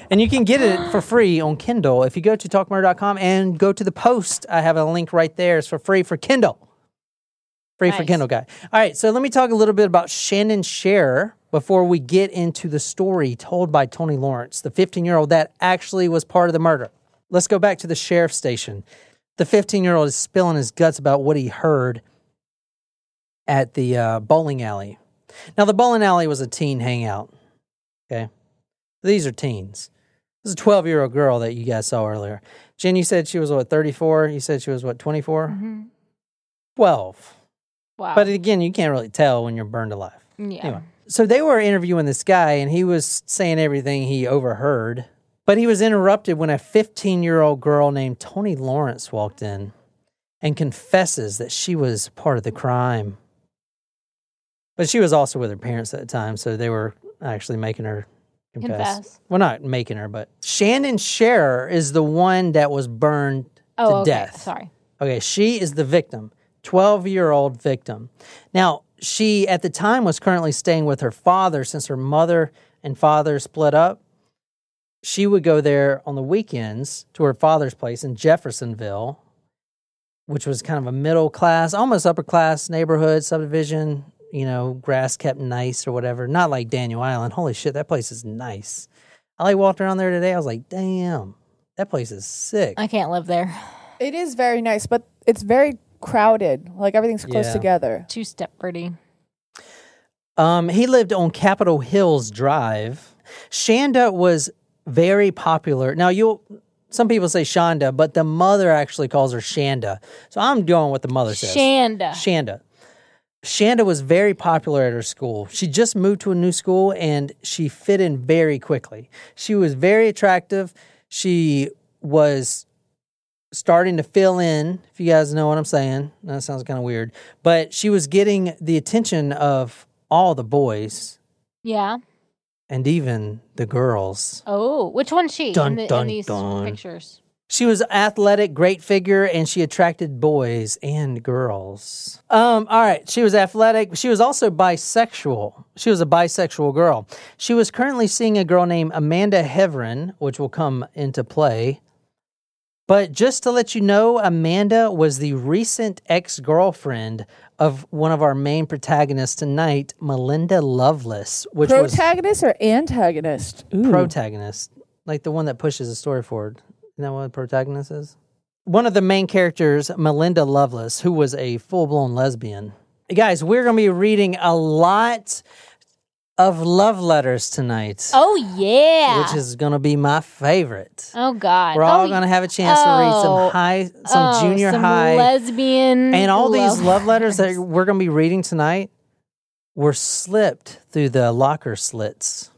A: and you can get it for free on Kindle if you go to talkmurder.com and go to the post. I have a link right there. It's for free for Kindle. Free for Kindle guy. All right, so let me talk a little bit about Shannon Sharer before we get into the story told by Toni Lawrence, the 15 year old that actually was part of the murder. Let's go back to the sheriff's station. The 15 year old is spilling his guts about what he heard at the uh, bowling alley. Now, the bowling alley was a teen hangout. Okay. These are teens. This is a 12 year old girl that you guys saw earlier. Jen, you said she was what, 34? You said she was what, 24? 12.
B: Wow.
A: But again, you can't really tell when you're burned alive.
B: yeah.
A: Anyway, so they were interviewing this guy, and he was saying everything he overheard. But he was interrupted when a 15 year old girl named Toni Lawrence walked in and confesses that she was part of the crime. But she was also with her parents at the time, so they were actually making her confess.
B: Confess.
A: Well, not making her, but Shannon Sharer is the one that was burned
B: Oh,
A: to
B: okay.
A: death.
B: Sorry.
A: Okay, she is the victim, 12 year old victim. Now, she at the time was currently staying with her father since her mother and father split up. She would go there on the weekends to her father's place in Jeffersonville, which was kind of a middle class, almost upper class neighborhood subdivision, you know, grass kept nice or whatever. Not like Daniel Island. Holy shit, that place is nice. I like walked around there today. I was like, damn, that place is sick.
B: I can't live there.
C: It is very nice, but it's very crowded. Like everything's close
A: Yeah.
C: together.
B: Two step pretty.
A: Um, he lived on Capitol Hills Drive. Shanda was very popular. Now you'll some people say Shonda, but the mother actually calls her Shanda. So I'm going with the mother says.
B: Shanda.
A: Shanda. Shanda was very popular at her school. She just moved to a new school and she fit in very quickly. She was very attractive. She was starting to fill in, if you guys know what I'm saying. That sounds kind of weird. But she was getting the attention of all the boys
B: Yeah.
A: And even the girls.
B: Oh, which one's she
A: Dun,
B: in, the,
A: dun,
B: in these
A: dun.
B: pictures?
A: She was athletic, great figure, and she attracted boys and girls. Um, all right, she was athletic. She was also bisexual. She was a bisexual girl. She was currently seeing a girl named Amanda Heavrin, which will come into play. But just to let you know, Amanda was the recent ex girlfriend of one of our main protagonists tonight, Melinda Lovelace, which was
C: Protagonist or antagonist? Ooh.
A: protagonist, like the one that pushes the story forward. Isn't that what a protagonist is? One of the main characters, Melinda Lovelace, who was a full blown lesbian. Guys, we're going to be reading a lot of love letters tonight,
B: Oh yeah.
A: which is going to be my favorite.
B: oh god.
A: We're all
B: oh,
A: going to have a chance to read
B: oh,
A: some high, some
B: oh,
A: junior
B: some
A: high,
B: lesbian
A: and all these
B: love
A: love letters that we're going to be reading tonight were slipped through the locker slits.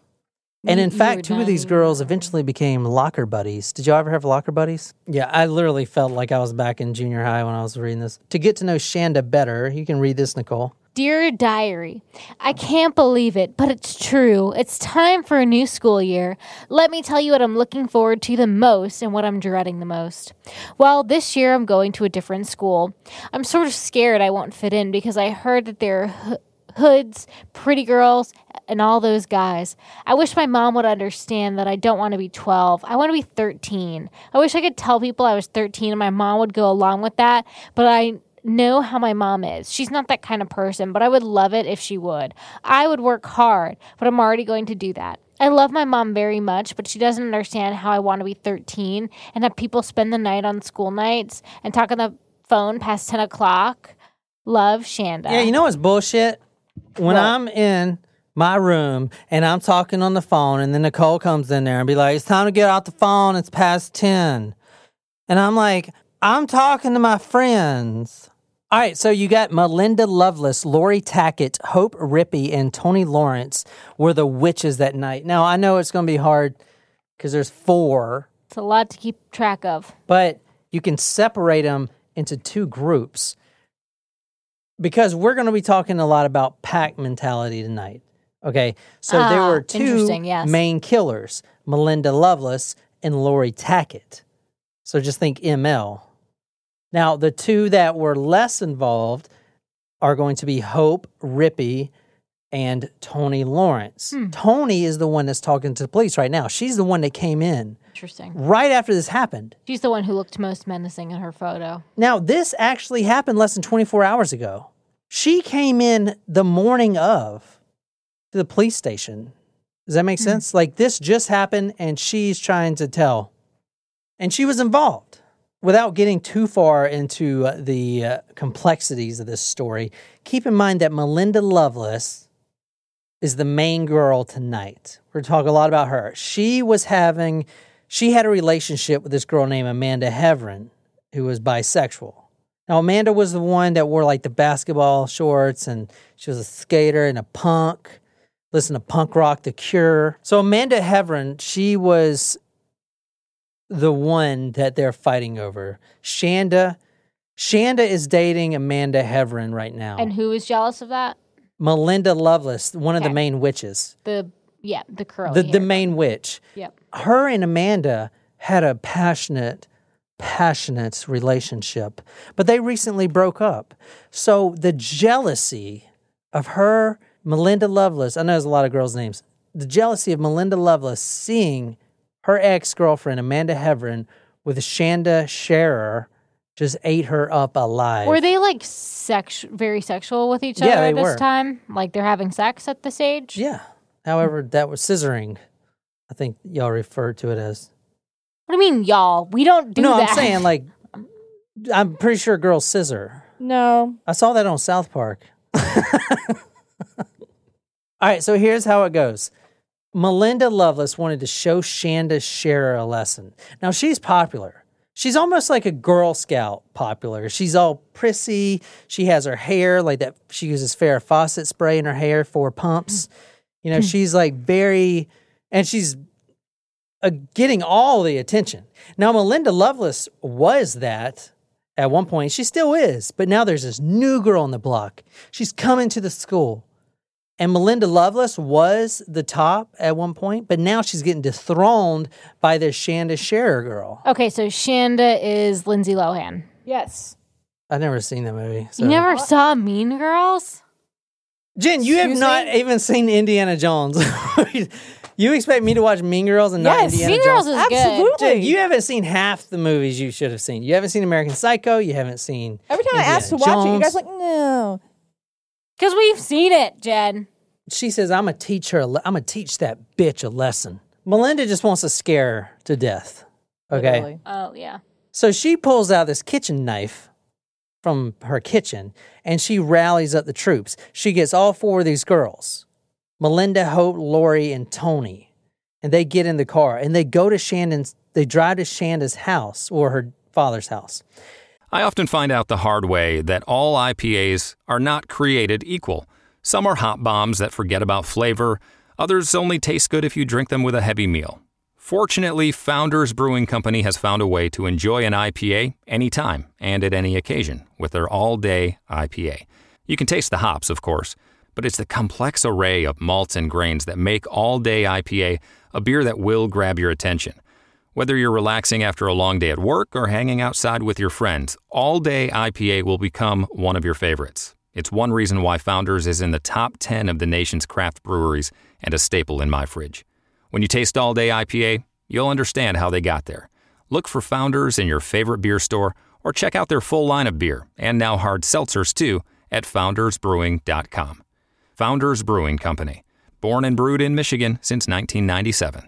A: And in
B: You
A: fact, two of these girls eventually became locker buddies. Did y'all ever have locker buddies? Yeah, I literally felt like I was back in junior high when I was reading this. To get to know Shanda better, you can read this, Nicole.
B: Dear Diary, I can't believe it, but it's true. It's time for a new school year. Let me tell you what I'm looking forward to the most and what I'm dreading the most. Well, this year I'm going to a different school. I'm sort of scared I won't fit in because I heard that there are ho- hoods, pretty girls, and all those guys. I wish my mom would understand that I don't want to be 12. I want to be 13. I wish I could tell people I was 13 and my mom would go along with that, but I know how my mom is. She's not that kind of person, but I would love it if she would. I would work hard, but I'm already going to do that. I love my mom very much, but she doesn't understand how I want to be 13 and have people spend the night on school nights and talk on the phone past 10 o'clock. Love, Shanda.
A: Yeah, you know what's bullshit? When I'm in my room and I'm talking on the phone, and then Nicole comes in there and be like, "It's time to get off the phone. It's past ten. and I'm like, "I'm talking to my friends." All right, so you got Melinda Lovelace, Laurie Tackett, Hope Rippey, and Toni Lawrence were the witches that night. Now I know it's going to be hard because there's four,
B: It's a lot to keep track of.
A: but you can separate them into two groups because we're going to be talking a lot about pack mentality tonight. Okay, so there
B: Ah,
A: were two
B: interesting, yes.
A: main killers: Melinda Lovelace and Laurie Tackett. So just think ML. Now the two that were less involved are going to be Hope Rippey and Toni Lawrence.
B: Hmm.
A: Toni is the one that's talking to the police right now. She's the one that came in
B: Interesting.
A: right after this happened.
B: She's the one who looked most menacing in her photo.
A: Now, this actually happened less than 24 hours ago. She came in the morning of to the police station. Does that make sense? Like this just happened and she's trying to tell. And she was involved. Without getting too far into uh, the uh, complexities of this story, keep in mind that Melinda Lovelace is the main girl tonight. We're talking a lot about her. She was having, she had a relationship with this girl named Amanda Heavrin, who was bisexual. Now, Amanda was the one that wore like the basketball shorts and she was a skater and a punk, listened to punk rock, The Cure. So, Amanda Heavrin, she was the one that they're fighting over. Shanda, Shanda is dating Amanda Heavrin right now.
B: And who is jealous of that?
A: Melinda Lovelace, one of the main witches,
B: The yeah, the curly
A: the, the main witch.
B: Yep.
A: Her and Amanda had a passionate, passionate relationship, but they recently broke up. So the jealousy of her, Melinda Lovelace, I know there's a lot of girls' names, the jealousy of Melinda Lovelace seeing her ex girlfriend, Amanda Heavrin, with Shanda Sharer, just ate her up alive.
B: Were they like sex very sexual with each
A: Yeah,
B: other
A: they
B: at this
A: were.
B: time? Like they're having sex at this age?
A: Yeah. However, that was scissoring. I think y'all refer to it as.
B: What do you mean, y'all? We don't do
A: no,
B: that.
A: No, I'm saying like, I'm pretty sure girls scissor.
C: No.
A: I saw that on South Park. All right, so here's how it goes. Melinda Lovelace wanted to show Shanda Sharer a lesson. Now she's popular. She's almost like a Girl Scout popular. She's all prissy. She has her hair like that. She uses Farrah Fawcett spray in her hair for pumps. You know, she's like very, and she's uh, getting all the attention. Now, Melinda Lovelace was that at one point. She still is, but now there's this new girl on the block. She's coming to the school. And Melinda Lovelace was the top at one point, but now she's getting dethroned by this Shanda Sharer girl.
B: Okay, so Shanda is Lindsay Lohan.
C: Yes.
A: I've never seen that movie. So.
B: You never saw Mean Girls?
A: Jen, you have
C: Excuse
A: not
C: me?
A: even seen Indiana Jones. you expect me to watch Mean Girls and not Indiana Jones?
C: Yes,
A: Indiana
B: Mean
A: Jones?
B: Girls is good.
A: Jen, you haven't seen half the movies you should have seen. You haven't seen American Psycho. You haven't seen.
C: Every time I
A: Indiana
C: asked to watch it, you guys are like, no.
B: Because we've seen it, Jen.
A: She says, "I'm gonna teach her. le- I'm gonna teach that bitch a lesson." Melinda just wants to scare her to death. Okay,
C: Literally.
B: Oh, yeah.
A: so she pulls out this kitchen knife from her kitchen and she rallies up the troops. She gets all four of these girls, Melinda, Hope, Laurie, and Toni, and they get in the car and they go to Shannon's. They drive to Shanda's house or her father's house.
D: I often find out the hard way that all IPAs are not created equal. Some are hot bombs that forget about flavor, others only taste good if you drink them with a heavy meal. Fortunately, Founders Brewing Company has found a way to enjoy an IPA anytime and at any occasion with their all day IPA. You can taste the hops, of course, but it's the complex array of malts and grains that make All Day IPA a beer that will grab your attention. Whether you're relaxing after a long day at work or hanging outside with your friends, All Day IPA will become one of your favorites. It's one reason why Founders is in the top 10 of the nation's craft breweries and a staple in my fridge. When you taste All Day IPA, you'll understand how they got there. Look for Founders in your favorite beer store or check out their full line of beer and now hard seltzers too at foundersbrewing.com. Founders Brewing Company, born and brewed in Michigan since 1997.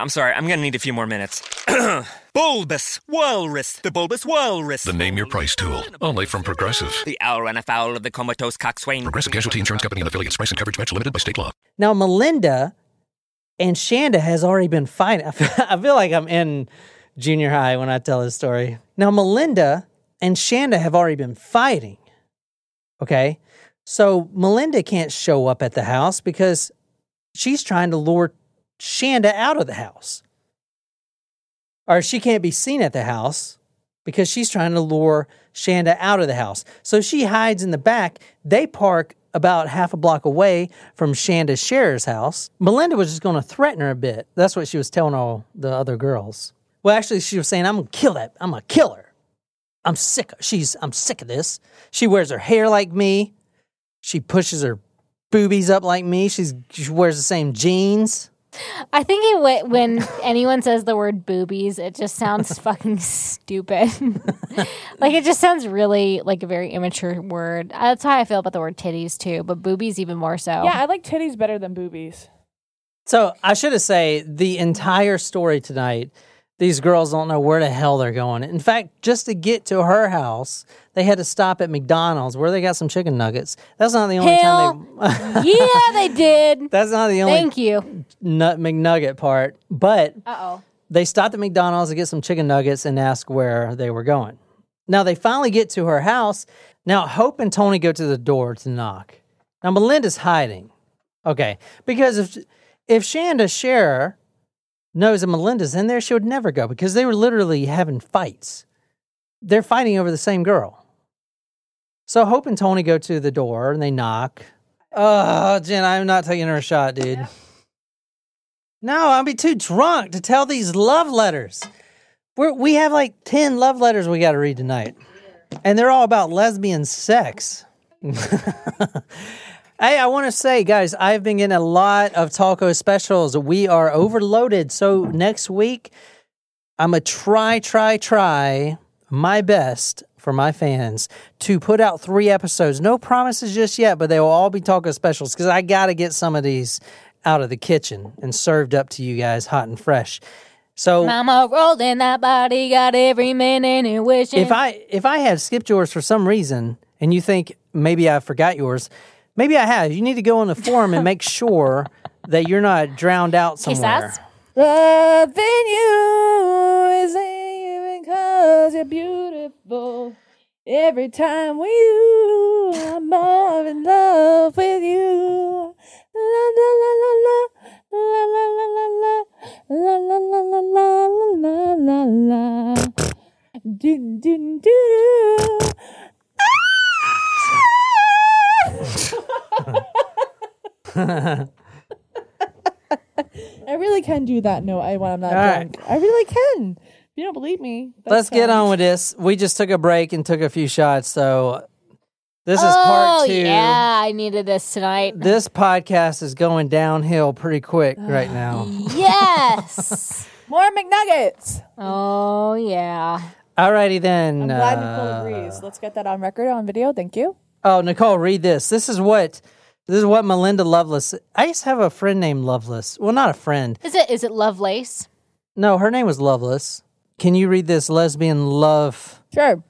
E: I'm sorry, I'm gonna need a few more minutes. bulbous Walrus, the Bulbous Walrus.
F: The Name Your Price tool, only from Progressive.
E: The owl ran afoul of the comatose coxswain.
F: Progressive Casualty Insurance Company and affiliates. Price and coverage match limited by state law.
A: Now, Melinda and Shanda has already been fighting. I feel, I feel like I'm in junior high when I tell this story. Now, Melinda and Shanda have already been fighting. Okay. So Melinda can't show up at the house because she's trying to lure Shanda out of the house. Or she can't be seen at the house because she's trying to lure Shanda out of the house. So she hides in the back. They park about half a block away from Shanda Sharer's house. Melinda was just going to threaten her a bit. That's what she was telling all the other girls. Well, actually, she was saying, "I'm gonna kill that. I'm gonna kill her. I'm sick. Of, she's. I'm sick of this. She wears her hair like me. She pushes her boobies up like me. She's she wears the same jeans.
B: I think it, wh- when anyone says the word boobies, it just sounds fucking stupid. like it just sounds really like a very immature word. That's how I feel about the word titties too, but boobies even more so.
C: Yeah, I like titties better than boobies.
A: So I should have say the entire story tonight. These girls don't know where the hell they're going. In fact, just to get to her house, they had to stop at McDonald's where they got some chicken nuggets. That's not the only
B: Hell,
A: time they.
B: yeah, they did.
A: That's not the only
B: Thank you.
A: nut McNugget part, but
B: Uh oh.
A: they stopped at McDonald's to get some chicken nuggets and ask where they were going. Now they finally get to her house. Now Hope and Toni go to the door to knock. Now Melinda's hiding. Okay, because if if Shanda Sharer knows that Melinda's in there, she would never go because they were literally having fights. They're fighting over the same girl. So Hope and Toni go to the door and they knock. Oh, Jen, I'm not taking her a shot, dude. No, I'll be too drunk to tell these love letters. We're, we have like 10 love letters we got to read tonight. And they're all about lesbian sex. hey, I want to say, guys, I've been getting a lot of taco specials. We are overloaded. So next week, I'm going to try, try, try my best for my fans to put out three episodes. No promises just yet, but they will all be taco specials because I got to get some of these out of the kitchen and served up to you guys hot and fresh. So
B: Mama rolled in that body, got every man in it wishing.
A: if I if I have skipped yours for some reason and you think maybe I forgot yours, maybe I have. You need to go on the forum and make sure that you're not drowned out somewhere.
B: ass.
C: Loving you is even because you're beautiful. Every time we you, I'm more in love with you. La la la la la la la la la la la la la la la la la la. Do do do. Ah! I really can do that note I when I'm not
A: All right.
C: drunk. I really can. If you don't believe me, that's
A: Let's get
C: fine.
A: on with this. We just took a break and took a few shots, so this is
B: oh,
A: part two.
B: yeah, I needed this tonight.
A: This podcast is going downhill pretty quick right now.
B: yes.
C: More McNuggets.
B: oh, yeah.
A: Alrighty then.
C: I'm glad
A: uh,
C: Nicole agrees. Let's get that on record on video. Thank you.
A: Oh, Nicole, read this. This is what this is what Melinda Lovelace. I used to have a friend named Lovelace. Well, not a friend.
B: Is it is it Lovelace?
A: No, her name was Lovelace. Can you read this lesbian love
C: Sure.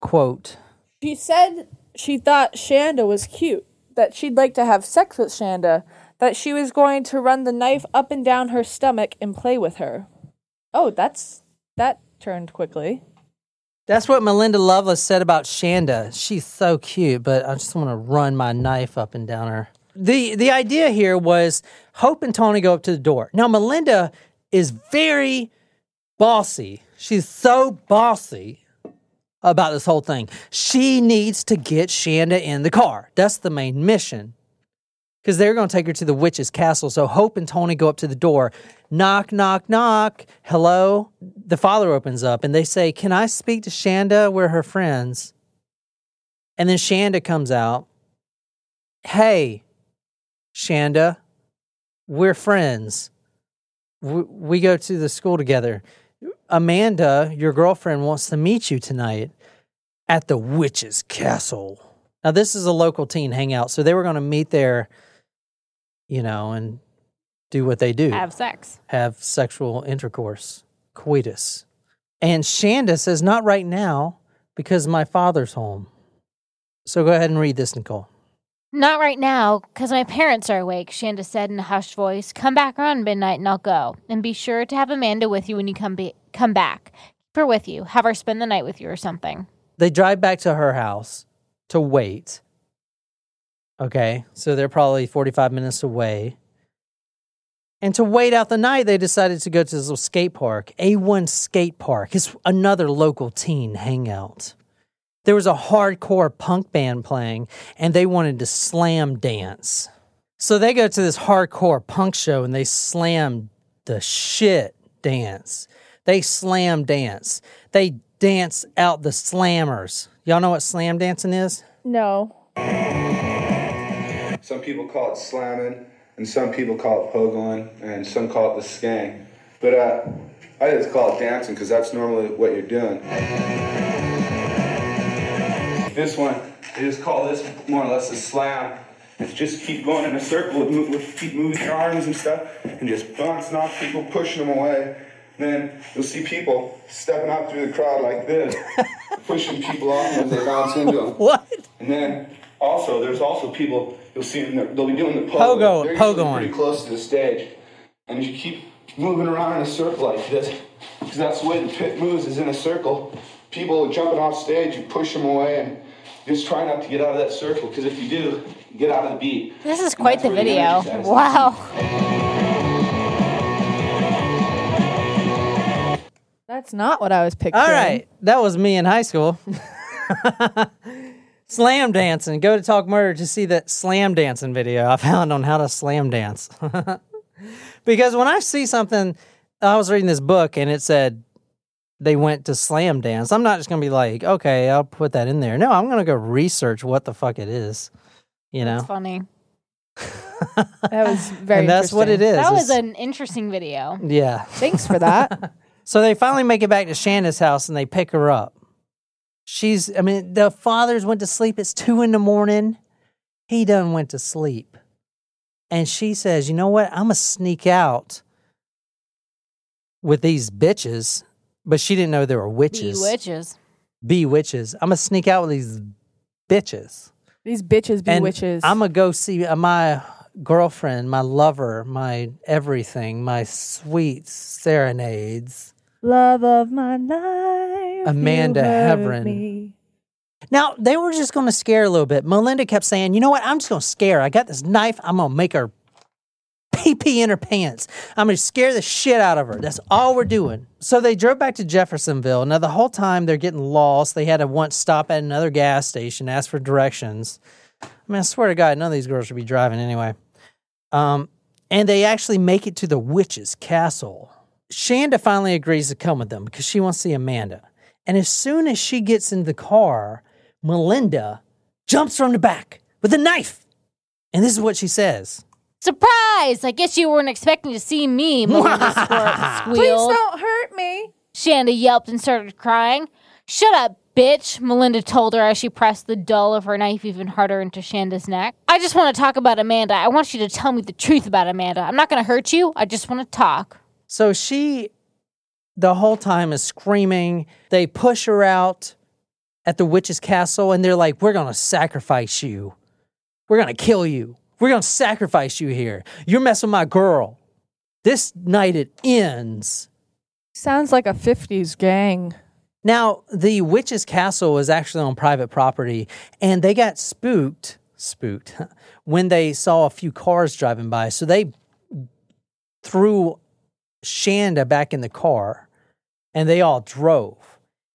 A: quote?
C: She said she thought Shanda was cute, that she'd like to have sex with Shanda, that she was going to run the knife up and down her stomach and play with her. Oh, that's that turned quickly.
A: That's what Melinda Lovelace said about Shanda. She's so cute, but I just want to run my knife up and down her. The the idea here was Hope and Toni go up to the door. Now Melinda is very bossy. She's so bossy about this whole thing. She needs to get Shanda in the car. That's the main mission. Because they're going to take her to the witch's castle. So Hope and Toni go up to the door. Knock, knock, knock. Hello. The father opens up and they say, Can I speak to Shanda? We're her friends. And then Shanda comes out. Hey, Shanda, we're friends. We, we go to the school together. Amanda, your girlfriend, wants to meet you tonight at the witch's castle. Now, this is a local teen hangout, so they were going to meet there, you know, and do what they do
B: Have sex.
A: have sexual intercourse, coitus. And Shanda says, Not right now, because my father's home. So go ahead and read this, Nicole.
B: Not right now, because my parents are awake, Shanda said in a hushed voice. Come back around midnight and I'll go. And be sure to have Amanda with you when you come, be- come back. Keep her with you. Have her spend the night with you or something.
A: They drive back to her house to wait. Okay, so they're probably 45 minutes away. And to wait out the night, they decided to go to this little skate park. A1 Skate Park It's another local teen hangout. There was a hardcore punk band playing, and they wanted to slam dance. So they go to this hardcore punk show and they slam the shit dance. They slam dance. They dance out the slammers. Y'all know what slam dancing is?
C: No.
G: Some people call it slamming, and some people call it pogoing, and some call it the skang. But uh, I just call it dancing because that's normally what you're doing. This one, they just call this more or less a slam. It's just keep going in a circle with, with keep moving your arms and stuff, and just bouncing off people, pushing them away. Then you'll see people stepping out through the crowd like this, pushing people off as they bounce into them.
A: What?
G: And then also, there's also people you'll see them. They'll be doing the pogo.
A: Pogo,
G: They're usually
A: pogoing.
G: pretty close to the stage, and you keep moving around in a circle like this, because that's the way the pit moves is in a circle. People jumping off stage, you push them away, and just try not to get out of that circle, because if you do, you get out of the beat.
B: This is quite the video.
G: energy sets in.
B: Wow.
C: That's not what I was picturing.
A: All right, that was me in high school. slam dancing. Go to Talk Murder to see that slam dancing video I found on how to slam dance. because when I see something, I was reading this book and it said they went to slam dance. I'm not just going to be like, okay, I'll put that in there. No, I'm going to go research what the fuck it is. You know?
B: That's funny.
C: That was very
A: and that's what it is.
B: That was
A: It's-
B: an interesting video.
A: yeah.
C: Thanks for that.
A: So they finally make it back to Shanda's house and they pick her up. She's, I mean, the fathers went to sleep. It's two in the morning. He done went to sleep. And she says, You know what? I'm going to sneak out with these bitches. But she didn't know there were witches.
B: Be witches.
A: Be witches. I'm going to sneak out with these bitches.
C: These bitches be
A: and
C: witches.
A: I'm going to go see uh, my girlfriend, my lover, my everything, my sweet serenades.
C: Love of my life.
A: Amanda Heavrin.
C: me.
A: Now, they were just going to scare a little bit. Melinda kept saying, you know what? I'm just going to scare her. I got this knife. I'm going to make her pee pee in her pants. I'm going to scare the shit out of her. That's all we're doing. So they drove back to Jeffersonville. Now, the whole time they're getting lost. They had to once stop at another gas station, ask for directions. I mean, I swear to God, none of these girls should be driving anyway. Um, and they actually make it to the witch's castle. Shanda finally agrees to come with them because she wants to see Amanda. And as soon as she gets in the car, Melinda jumps from the back with a knife. And this is what she says.
B: Surprise! I guess you weren't expecting to see me, Melinda squir-
C: Please
B: squealed.
C: don't hurt me.
B: Shanda yelped and started crying. Shut up, bitch, Melinda told her as she pressed the dull of her knife even harder into Shanda's neck. I just want to talk about Amanda. I want you to tell me the truth about Amanda. I'm not going to hurt you. I just want to talk.
A: So she, the whole time, is screaming. They push her out at the witch's castle and they're like, We're going to sacrifice you. We're going to kill you. We're going to sacrifice you here. You're messing with my girl. This night it ends.
C: Sounds like a 50s gang.
A: Now, the witch's castle was actually on private property, and they got spooked, spooked, when they saw a few cars driving by. So they threw Shanda back in the car, and they all drove.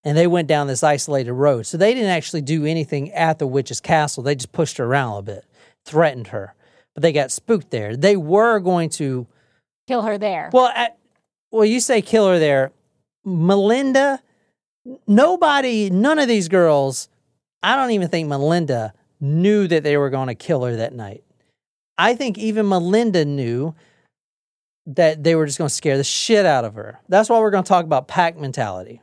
A: And they went down this isolated road. So they didn't actually do anything at the witch's castle. They just pushed her around a little bit, threatened her. But they got spooked there. They were going to
B: Kill her there.
A: well, at, well, you say kill her there. Melinda, nobody, none of these girls, I don't even think Melinda knew that they were going to kill her that night. I think even Melinda knew that they were just going to scare the shit out of her. That's why we're going to talk about pack mentality.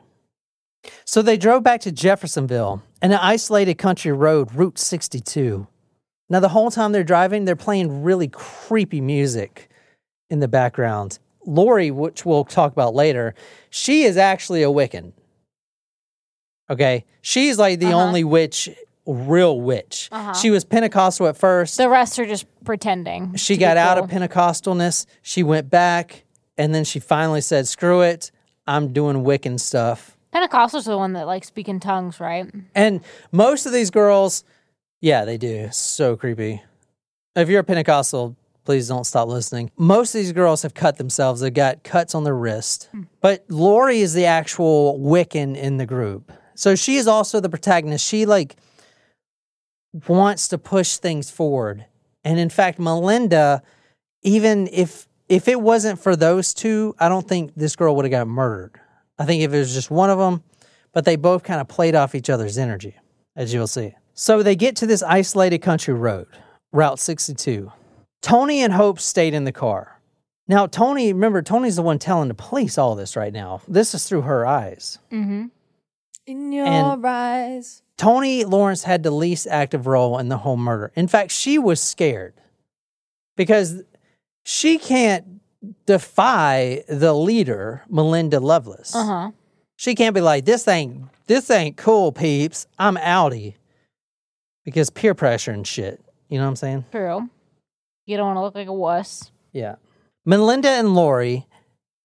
A: So they drove back to Jeffersonville and an isolated country road, Route 62. Now, the whole time they're driving, they're playing really creepy music in the background. Laurie, which we'll talk about later, she is actually a Wiccan. Okay. She's like the
B: Uh-huh.
A: only witch, real witch.
B: Uh-huh.
A: She was Pentecostal at first.
B: the rest are just pretending.
A: she got out
B: cool.
A: of Pentecostalness. She went back and then she finally said, screw it. I'm doing Wiccan stuff.
B: Pentecostals are the one that like speak in tongues, right?
A: And most of these girls, yeah, they do. So creepy. If you're a Pentecostal, please don't stop listening. Most of these girls have cut themselves. They've got cuts on their wrist. But Laurie is the actual Wiccan in the group. So she is also the protagonist. She like wants to push things forward. And in fact, Melinda, even if if it wasn't for those two, I don't think this girl would have got murdered. I think if it was just one of them, but they both kind of played off each other's energy, as you'll see. So they get to this isolated country road, Route 62. Toni and Hope stayed in the car. Now, Toni, remember, Toni's the one telling the police all this right now. This is through her eyes.
B: Mm-hmm.
C: In your
A: And-
C: eyes.
A: Toni Lawrence had the least active role in the whole murder. In fact, she was scared because she can't defy the leader, Melinda Lovelace.
B: Uh huh.
A: She can't be like, this ain't this ain't cool, peeps. I'm outie. Because peer pressure and shit. You know what I'm saying?
B: True. You don't want to look like a wuss.
A: Yeah. Melinda and Laurie,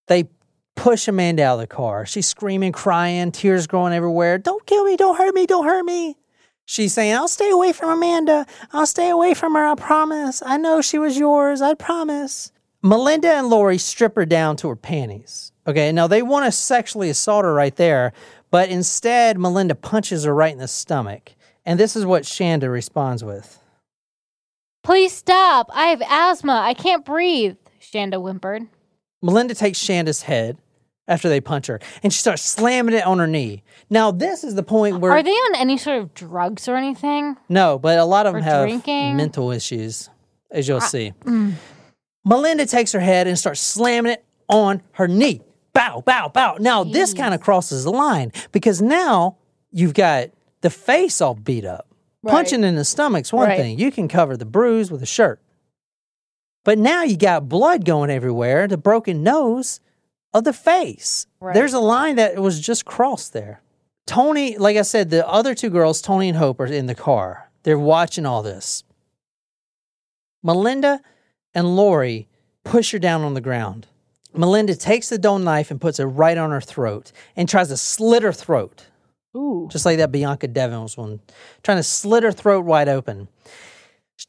A: they push Amanda out of the car. She's screaming, crying, tears growing everywhere. Don't kill me, don't hurt me, don't hurt me. She's saying, I'll stay away from Amanda. I'll stay away from her, I promise. I know she was yours, I promise. Melinda and Laurie strip her down to her panties. Okay, now they want to sexually assault her right there, but instead, Melinda punches her right in the stomach. And this is what Shanda responds with.
B: Please stop. I have asthma. I can't breathe. Shanda whimpered.
A: Melinda takes Shanda's head after they punch her and she starts slamming it on her knee. Now, this is the point where.
B: Are they on any sort of drugs or anything?
A: No, but a lot of them have
B: drinking?
A: mental issues, as you'll see.
B: mm.
A: Melinda takes her head and starts slamming it on her knee. Bow, bow, bow. Now, this kind of crosses the line because now you've got the face all beat up. Punching in the stomach's one
C: Right.
A: thing. You can cover the bruise with a shirt. But now you got blood going everywhere, the broken nose of the face.
C: Right.
A: There's a line that was just crossed there. Toni, like I said, the other two girls, Toni and Hope, are in the car. They're watching all this. Melinda and Laurie push her down on the ground. Melinda takes the dull knife and puts it right on her throat and tries to slit her throat.
C: Ooh.
A: Just like that Bianca Devins one, trying to slit her throat wide open.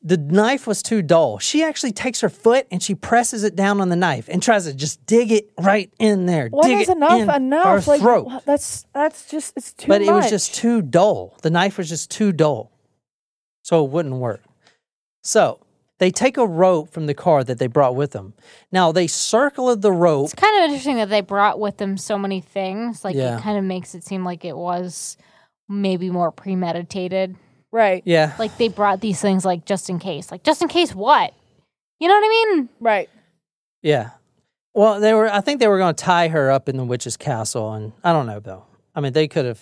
A: The knife was too dull. She actually takes her foot and she presses it down on the knife and tries to just dig it right in there.
C: When
A: dig
C: is
A: it
C: enough
A: in
C: enough?
A: Her
C: Like
A: throat.
C: that's that's just it's too
A: but
C: much.
A: it was just too dull. The knife was just too dull. So it wouldn't work. So they take a rope from the car that they brought with them. Now they circle the rope.
B: It's kind of interesting that they brought with them so many things. Like
A: Yeah.
B: it kind of makes it seem like it was maybe more premeditated.
C: Right.
A: Yeah.
B: Like they brought these things like just in case. Like just in case what? You know what I mean?
C: Right.
A: Yeah. Well, they were. I think they were going to tie her up in the witch's castle, and I don't know though. I mean, they could have.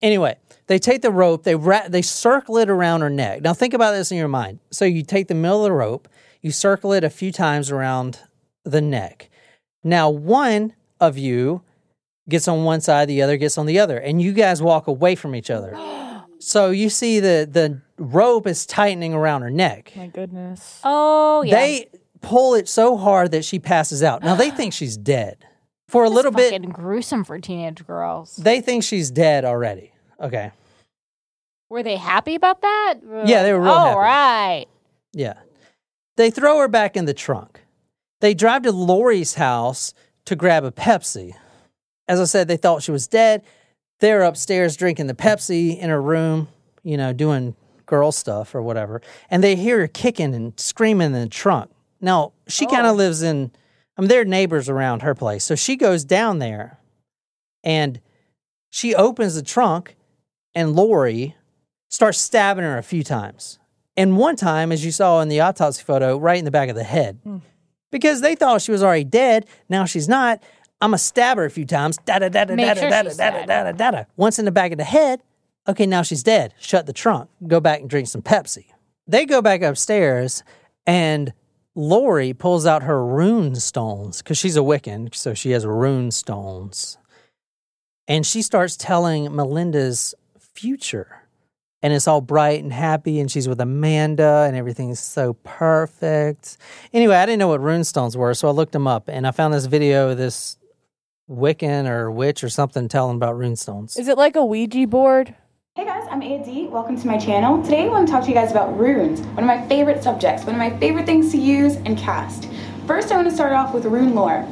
A: Anyway, they take the rope, they wrap, they circle it around her neck. Now, think about this in your mind. So you take the middle of the rope, you circle it a few times around the neck. Now, one of you gets on one side, the other gets on the other, and you guys walk away from each other. So you see the the rope is tightening around her neck.
C: My goodness.
B: Oh yeah.
A: They pull it so hard that she passes out. Now they think she's dead. For a
B: This is
A: little bit,
B: fucking gruesome for teenage girls.
A: they think she's dead already. Okay.
B: Were they happy about that?
A: Yeah, they were real
B: All
A: happy.
B: right.
A: Yeah. They throw her back in the trunk. They drive to Laurie's house to grab a Pepsi. As I said, they thought she was dead. They're upstairs drinking the Pepsi in her room, you know, doing girl stuff or whatever. And they hear her kicking and screaming in the trunk. Now, she kind of oh. lives in, I mean, there are neighbors around her place. So she goes down there and she opens the trunk and Laurie starts stabbing her a few times. And one time, as you saw in the autopsy photo, right in the back of the head. Hmm. Because they thought she was already dead. Now she's not. I'm going to stab her a few times. Da da da da da da da da da da da. Once in the back of the head. Okay, now she's dead. Shut the trunk. Go back and drink some Pepsi. They go back upstairs, and Laurie pulls out her rune stones because she's a Wiccan, so she has rune stones. And she starts telling Melinda's future. And it's all bright and happy, and she's with Amanda, and everything's so perfect. Anyway, I didn't know what rune stones were, so I looked them up, and I found this video of this Wiccan or witch or something telling about rune stones.
C: Is it like a Ouija board?
H: Hey guys, I'm AD. Welcome to my channel. Today I want to talk to you guys about runes, one of my favorite subjects, one of my favorite things to use and cast. First, I want to start off with rune lore.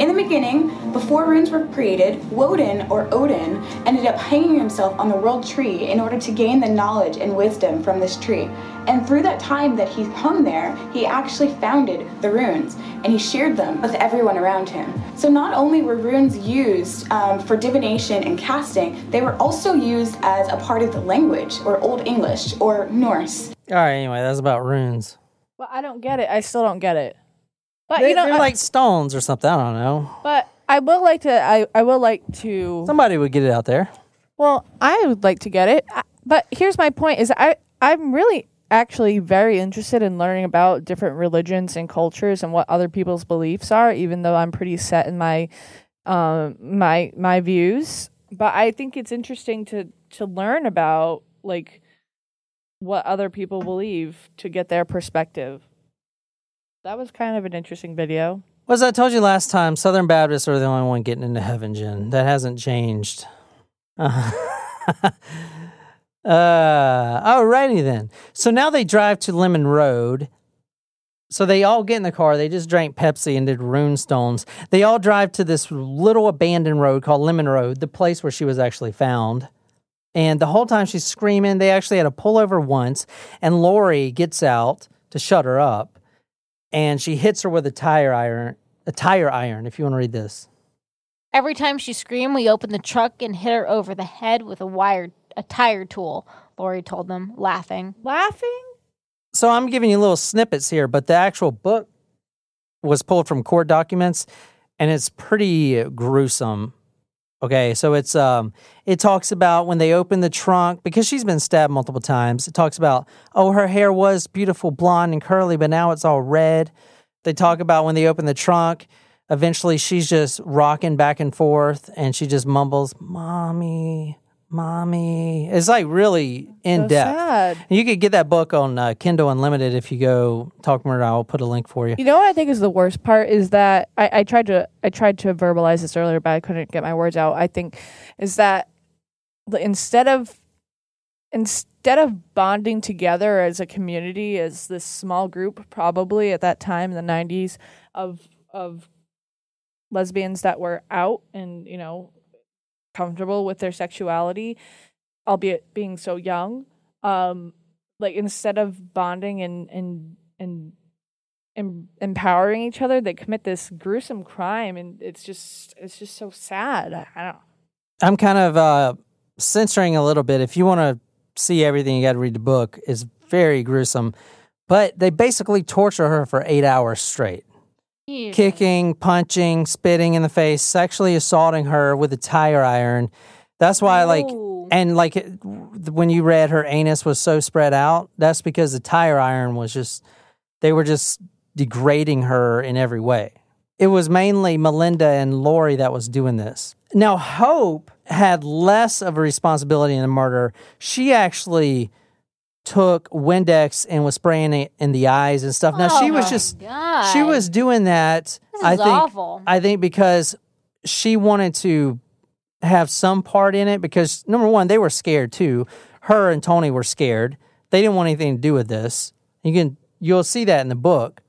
H: In the beginning, before runes were created, Woden or Odin ended up hanging himself on the world tree in order to gain the knowledge and wisdom from this tree. And through that time that he hung there, he actually founded the runes and he shared them with everyone around him. So not only were runes used um, for divination and casting, they were also used as a part of the language or Old English or Norse.
A: All right, anyway, that's about runes.
C: Well, I don't get it. I still don't get it. But
A: They,
C: you know,
A: are
C: I-
A: like stones or something. I don't know.
C: but I will like to. I, I will like to.
A: Somebody would get it out there.
C: Well, I would like to get it, I- but here's my point: is I I'm really actually very interested in learning about different religions and cultures and what other people's beliefs are, even though I'm pretty set in my um my my views. But I think it's interesting to to learn about like what other people believe to get their perspective. That was kind of an interesting video.
A: Well, as I told you last time, Southern Baptists are the only one getting into heaven, Jen. That hasn't changed. Uh, uh, alrighty then. So now they drive to Lemon Road. So they all get in the car. They just drank Pepsi and did rune stones. They all drive to this little abandoned road called Lemon Road, the place where she was actually found. And the whole time she's screaming, they actually had to pull over once. And Laurie gets out to shut her up and she hits her with a tire iron. A tire iron, if you want to read this.
B: Every time she screamed, we opened the truck and hit her over the head with a wire, a tire tool. Laurie told them, laughing.
C: Laughing?
A: So I'm giving you little snippets here, but the actual book was pulled from court documents, and it's pretty gruesome. Okay, so it's um, it talks about when they open the trunk because she's been stabbed multiple times. It talks about oh, her hair was beautiful, blonde and curly, but now it's all red. They talk about when they open the trunk. Eventually, she's just rocking back and forth, and she just mumbles, "Mommy, mommy." It's like really in
C: So
A: depth.
C: sad.
A: You could get that book on uh, Kindle Unlimited if you go talk murder. I'll put a link for you.
C: You know what I think is the worst part is that I, I tried to I tried to verbalize this earlier, but I couldn't get my words out. I think is that instead of instead of bonding together as a community, as this small group, probably at that time in the '90s of of lesbians that were out and you know comfortable with their sexuality, albeit being so young, um, like instead of bonding and and and em- empowering each other, they commit this gruesome crime, and it's just it's just so sad. I don't.
A: I'm kind of uh, censoring a little bit. If you want to see everything, you got to read the book. It's very gruesome, but they basically torture her for eight hours straight. Kicking, punching, spitting in the face, sexually assaulting her with a tire iron. That's why, like, and like it- when you read her anus was so spread out, that's because the tire iron was just, they were just degrading her in every way. It was mainly Melinda and Laurie that was doing this. Now, Hope had less of a responsibility in the murder. She actually took Windex and was spraying it in the eyes and stuff. Now, she
B: Oh
A: was just,
B: God.
A: she was doing that.
B: This
A: I think,
B: awful.
A: I think because she wanted to have some part in it because number one, they were scared too. Her and Toni were scared. They didn't want anything to do with this. You can you'll see that in the book.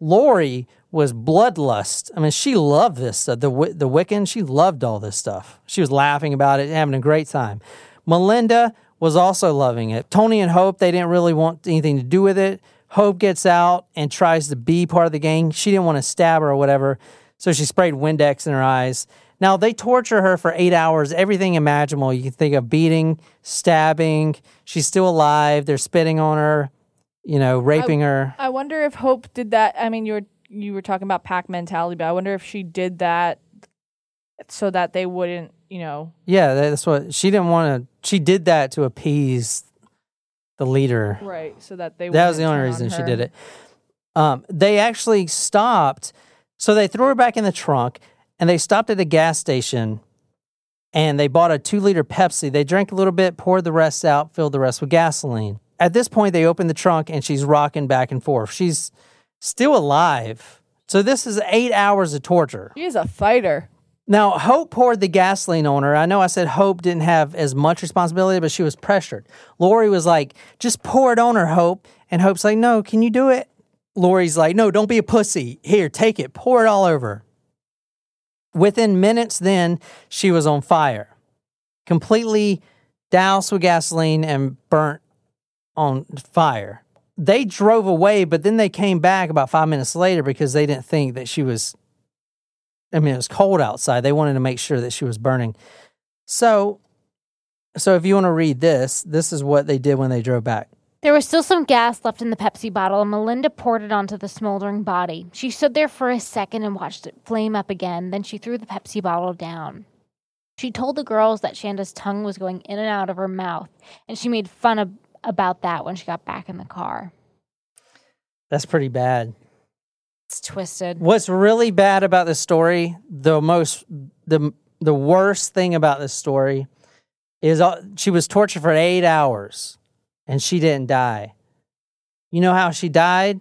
A: Laurie was bloodlust. I mean, she loved this stuff. The the Wiccan, she loved all this stuff. She was laughing about it, having a great time. Melinda was also loving it. Toni and Hope, they didn't really want anything to do with it. Hope gets out and tries to be part of the gang. She didn't want to stab her or whatever, so she sprayed Windex in her eyes. Now they torture her for eight hours, everything imaginable. You can think of beating, stabbing. She's still alive. They're spitting on her, you know, raping her.
C: I wonder if Hope did that. I mean, you were you were talking about pack mentality, but I wonder if she did that so that they wouldn't, you know.
A: Yeah, that's what she didn't want to. She did that to appease the leader.
C: Right, so that they.
A: That was the only
C: on
A: reason she did it. Um, they actually stopped. So they threw her back in the trunk and they stopped at a gas station and they bought a two liter Pepsi. They drank a little bit, poured the rest out, filled the rest with gasoline. At this point, they opened the trunk and she's rocking back and forth. She's still alive. So this is eight hours of torture.
C: She's a fighter.
A: Now, Hope poured the gasoline on her. I know I said Hope didn't have as much responsibility, but she was pressured. Laurie was like, just pour it on her, Hope. And Hope's like, no, can you do it? Laurie's like, no, don't be a pussy. Here, take it, pour it all over. Within minutes, then, she was on fire, completely doused with gasoline and burnt on fire. They drove away, but then they came back about five minutes later because they didn't think that she was I mean, it was cold outside. They wanted to make sure that she was burning. So, so if you want to read this, this is what they did when they drove back.
B: There was still some gas left in the Pepsi bottle, and Melinda poured it onto the smoldering body. She stood there for a second and watched it flame up again. Then she threw the Pepsi bottle down. She told the girls that Shanda's tongue was going in and out of her mouth, and she made fun of, about that when she got back in the car.
A: That's pretty bad.
B: It's twisted.
A: What's really bad about this story, the most, the the worst thing about this story, is uh, she was tortured for eight hours, and she didn't die. You know how she died?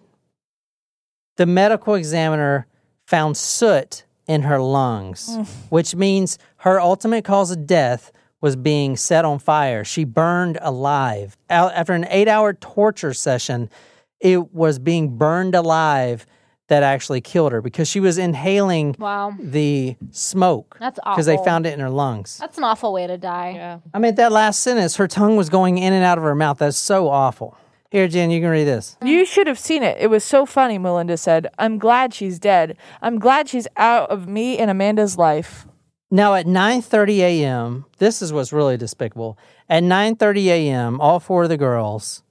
A: The medical examiner found soot in her lungs, which means her ultimate cause of death was being set on fire. She burned alive. After an eight hour torture session, it was being burned alive that actually killed her because she was inhaling
B: Wow.
A: the smoke
B: That's awful.
A: because they found it in her lungs.
B: That's an awful way to die.
C: Yeah.
A: I mean, that last sentence, her tongue was going in and out of her mouth. That's so awful. Here, Jen, you can read this.
C: You should have seen it. It was so funny, Melinda said. I'm glad she's dead. I'm glad she's out of me and Amanda's life.
A: Now at 9:30 a.m., this is what's really despicable. At 9:30 a.m., all four of the girls.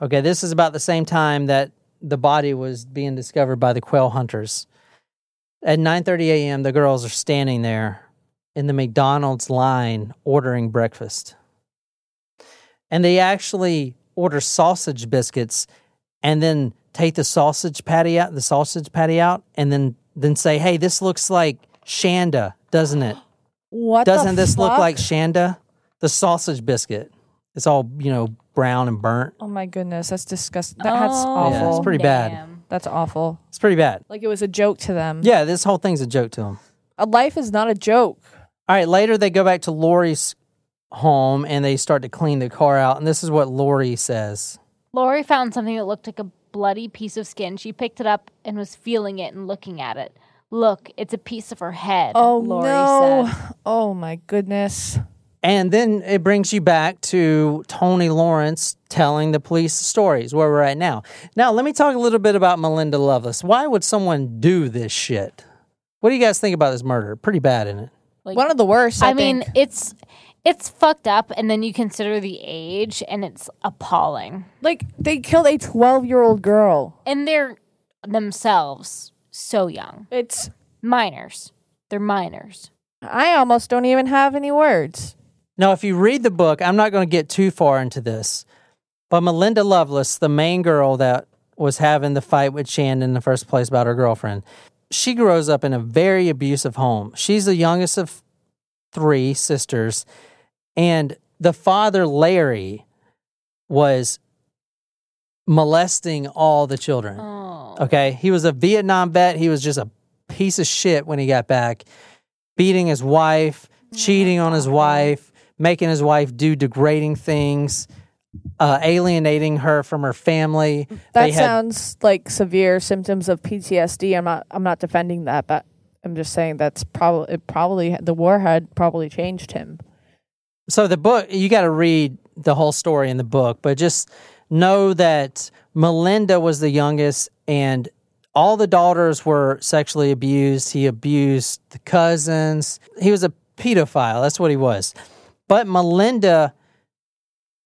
A: Okay, this is about the same time that the body was being discovered by the quail hunters. At 9:30 a.m., the girls are standing there in the McDonald's line ordering breakfast. And they actually order sausage biscuits and then take the sausage patty out, the sausage patty out and then then say, "Hey, this looks like Shanda, doesn't it?
C: What
A: Doesn't this look like Shanda? The sausage biscuit. It's all, you know, brown and burnt.
C: Oh my goodness, that's disgusting. That's
B: Oh,
C: awful.
A: Yeah, it's pretty bad.
B: damn.
C: That's awful.
A: It's pretty bad.
C: Like it was a joke to them.
A: Yeah, this whole thing's a joke to them.
C: A life is not a joke.
A: All right, later they go back to Laurie's home and they start to clean the car out. And this is what Laurie says.
B: Laurie found something that looked like a bloody piece of skin. She picked it up and was feeling it and looking at it. Look, it's a piece of her head.
C: Oh
B: Laurie
C: no.
B: said.
C: Oh my goodness.
A: And then it brings you back to Toni Lawrence telling the police stories where we're at now. Now, let me talk a little bit about Melinda Loveless. Why would someone do this shit? What do you guys think about this murder? Pretty bad, isn't it?
B: Like,
C: One of the worst. I,
B: I mean,
C: think.
B: it's it's fucked up, and then you consider the age, and it's appalling.
C: like they killed a 12 year old girl.
B: And they're themselves so young,
C: It's.
B: minors. They're minors.
C: I almost don't even have any words.
A: Now, if you read the book, I'm not going to get too far into this, but Melinda Loveless, the main girl that was having the fight with Shannon in the first place about her girlfriend, she grows up in a very abusive home. She's the youngest of three sisters, and the father, Larry, was molesting all the children.
B: Oh.
A: Okay. He was a Vietnam vet. He was just a piece of shit when he got back, beating his wife, oh cheating on his wife, making his wife do degrading things, uh, alienating her from her family.
C: That
A: had-
C: sounds like severe symptoms of PTSD. I'm not. I'm not defending that, but I'm just saying that's probably it. Probably the war had probably changed him.
A: So the book, you got to read the whole story in the book, but just know that Melinda was the youngest and all the daughters were sexually abused. He abused the cousins. He was a pedophile. That's what he was. But Melinda,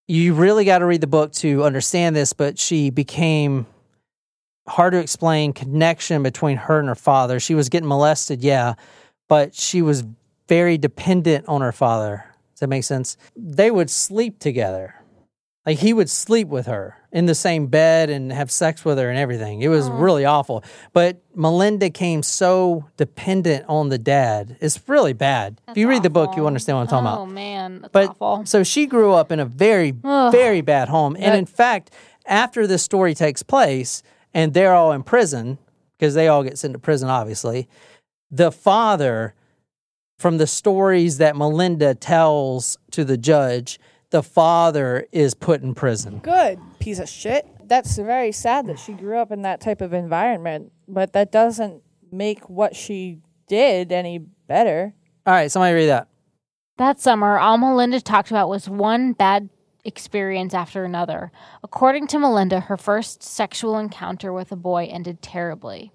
A: you really got to read the book to understand this, but she became hard to explain connection between her and her father. She was getting molested, yeah, but she was very dependent on her father. Does that make sense? They would sleep together. Like he would sleep with her in the same bed and have sex with her and everything. It was oh. really awful. But Melinda came so dependent on the dad. It's really bad. if you read the book, you understand what I'm talking
B: oh
A: about.
B: Oh man, that's
A: But
B: awful.
A: so she grew up in a very,
B: Ugh.
A: very bad home. And
B: That-
A: in fact, after this story takes place and they're all in prison, because they all get sent to prison, obviously, the father, from the stories that Melinda tells to the judge, the father is put in prison.
C: Good piece of shit. That's very sad that she grew up in that type of environment, but that doesn't make what she did any better.
A: All right, somebody read that.
B: That summer, all Melinda talked about was one bad experience after another. According to Melinda, her first sexual encounter with a boy ended terribly.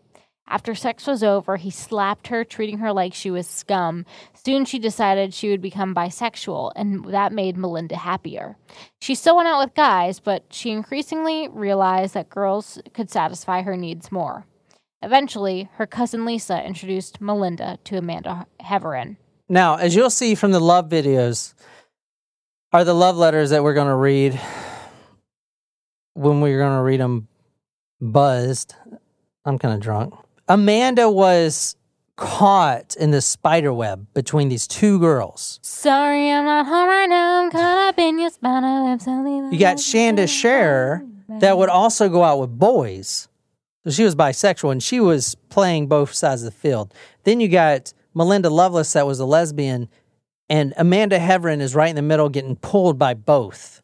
B: After sex was over, he slapped her, treating her like she was scum. Soon she decided she would become bisexual, and that made Melinda happier. She still went out with guys, but she increasingly realized that girls could satisfy her needs more. Eventually, her cousin Lisa introduced Melinda to Amanda Heavrin.
A: Now, as you'll see from the love videos, are the love letters that we're going to read when we're going to read them buzzed. I'm kind of drunk. Amanda was caught in the spider web between these two girls.
B: Sorry, I'm not home right now. I'm caught up in your spider web. So
A: You got Shanda Sharer that would also go out with boys. So she was bisexual and she was playing both sides of the field. Then you got Melinda Loveless that was a lesbian, and Amanda Heavrin is right in the middle getting pulled by both.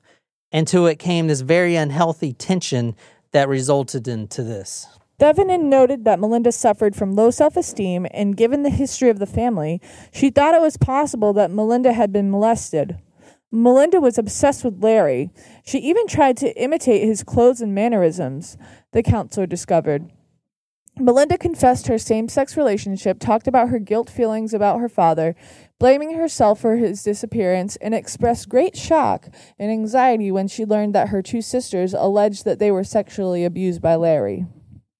A: Until it came this very unhealthy tension that resulted into this.
C: Devanin noted that Melinda suffered from low self esteem, and given the history of the family, she thought it was possible that Melinda had been molested. Melinda was obsessed with Larry. She even tried to imitate his clothes and mannerisms, the counselor discovered. Melinda confessed her same sex relationship, talked about her guilt feelings about her father, blaming herself for his disappearance, and expressed great shock and anxiety when she learned that her two sisters alleged that they were sexually abused by Larry.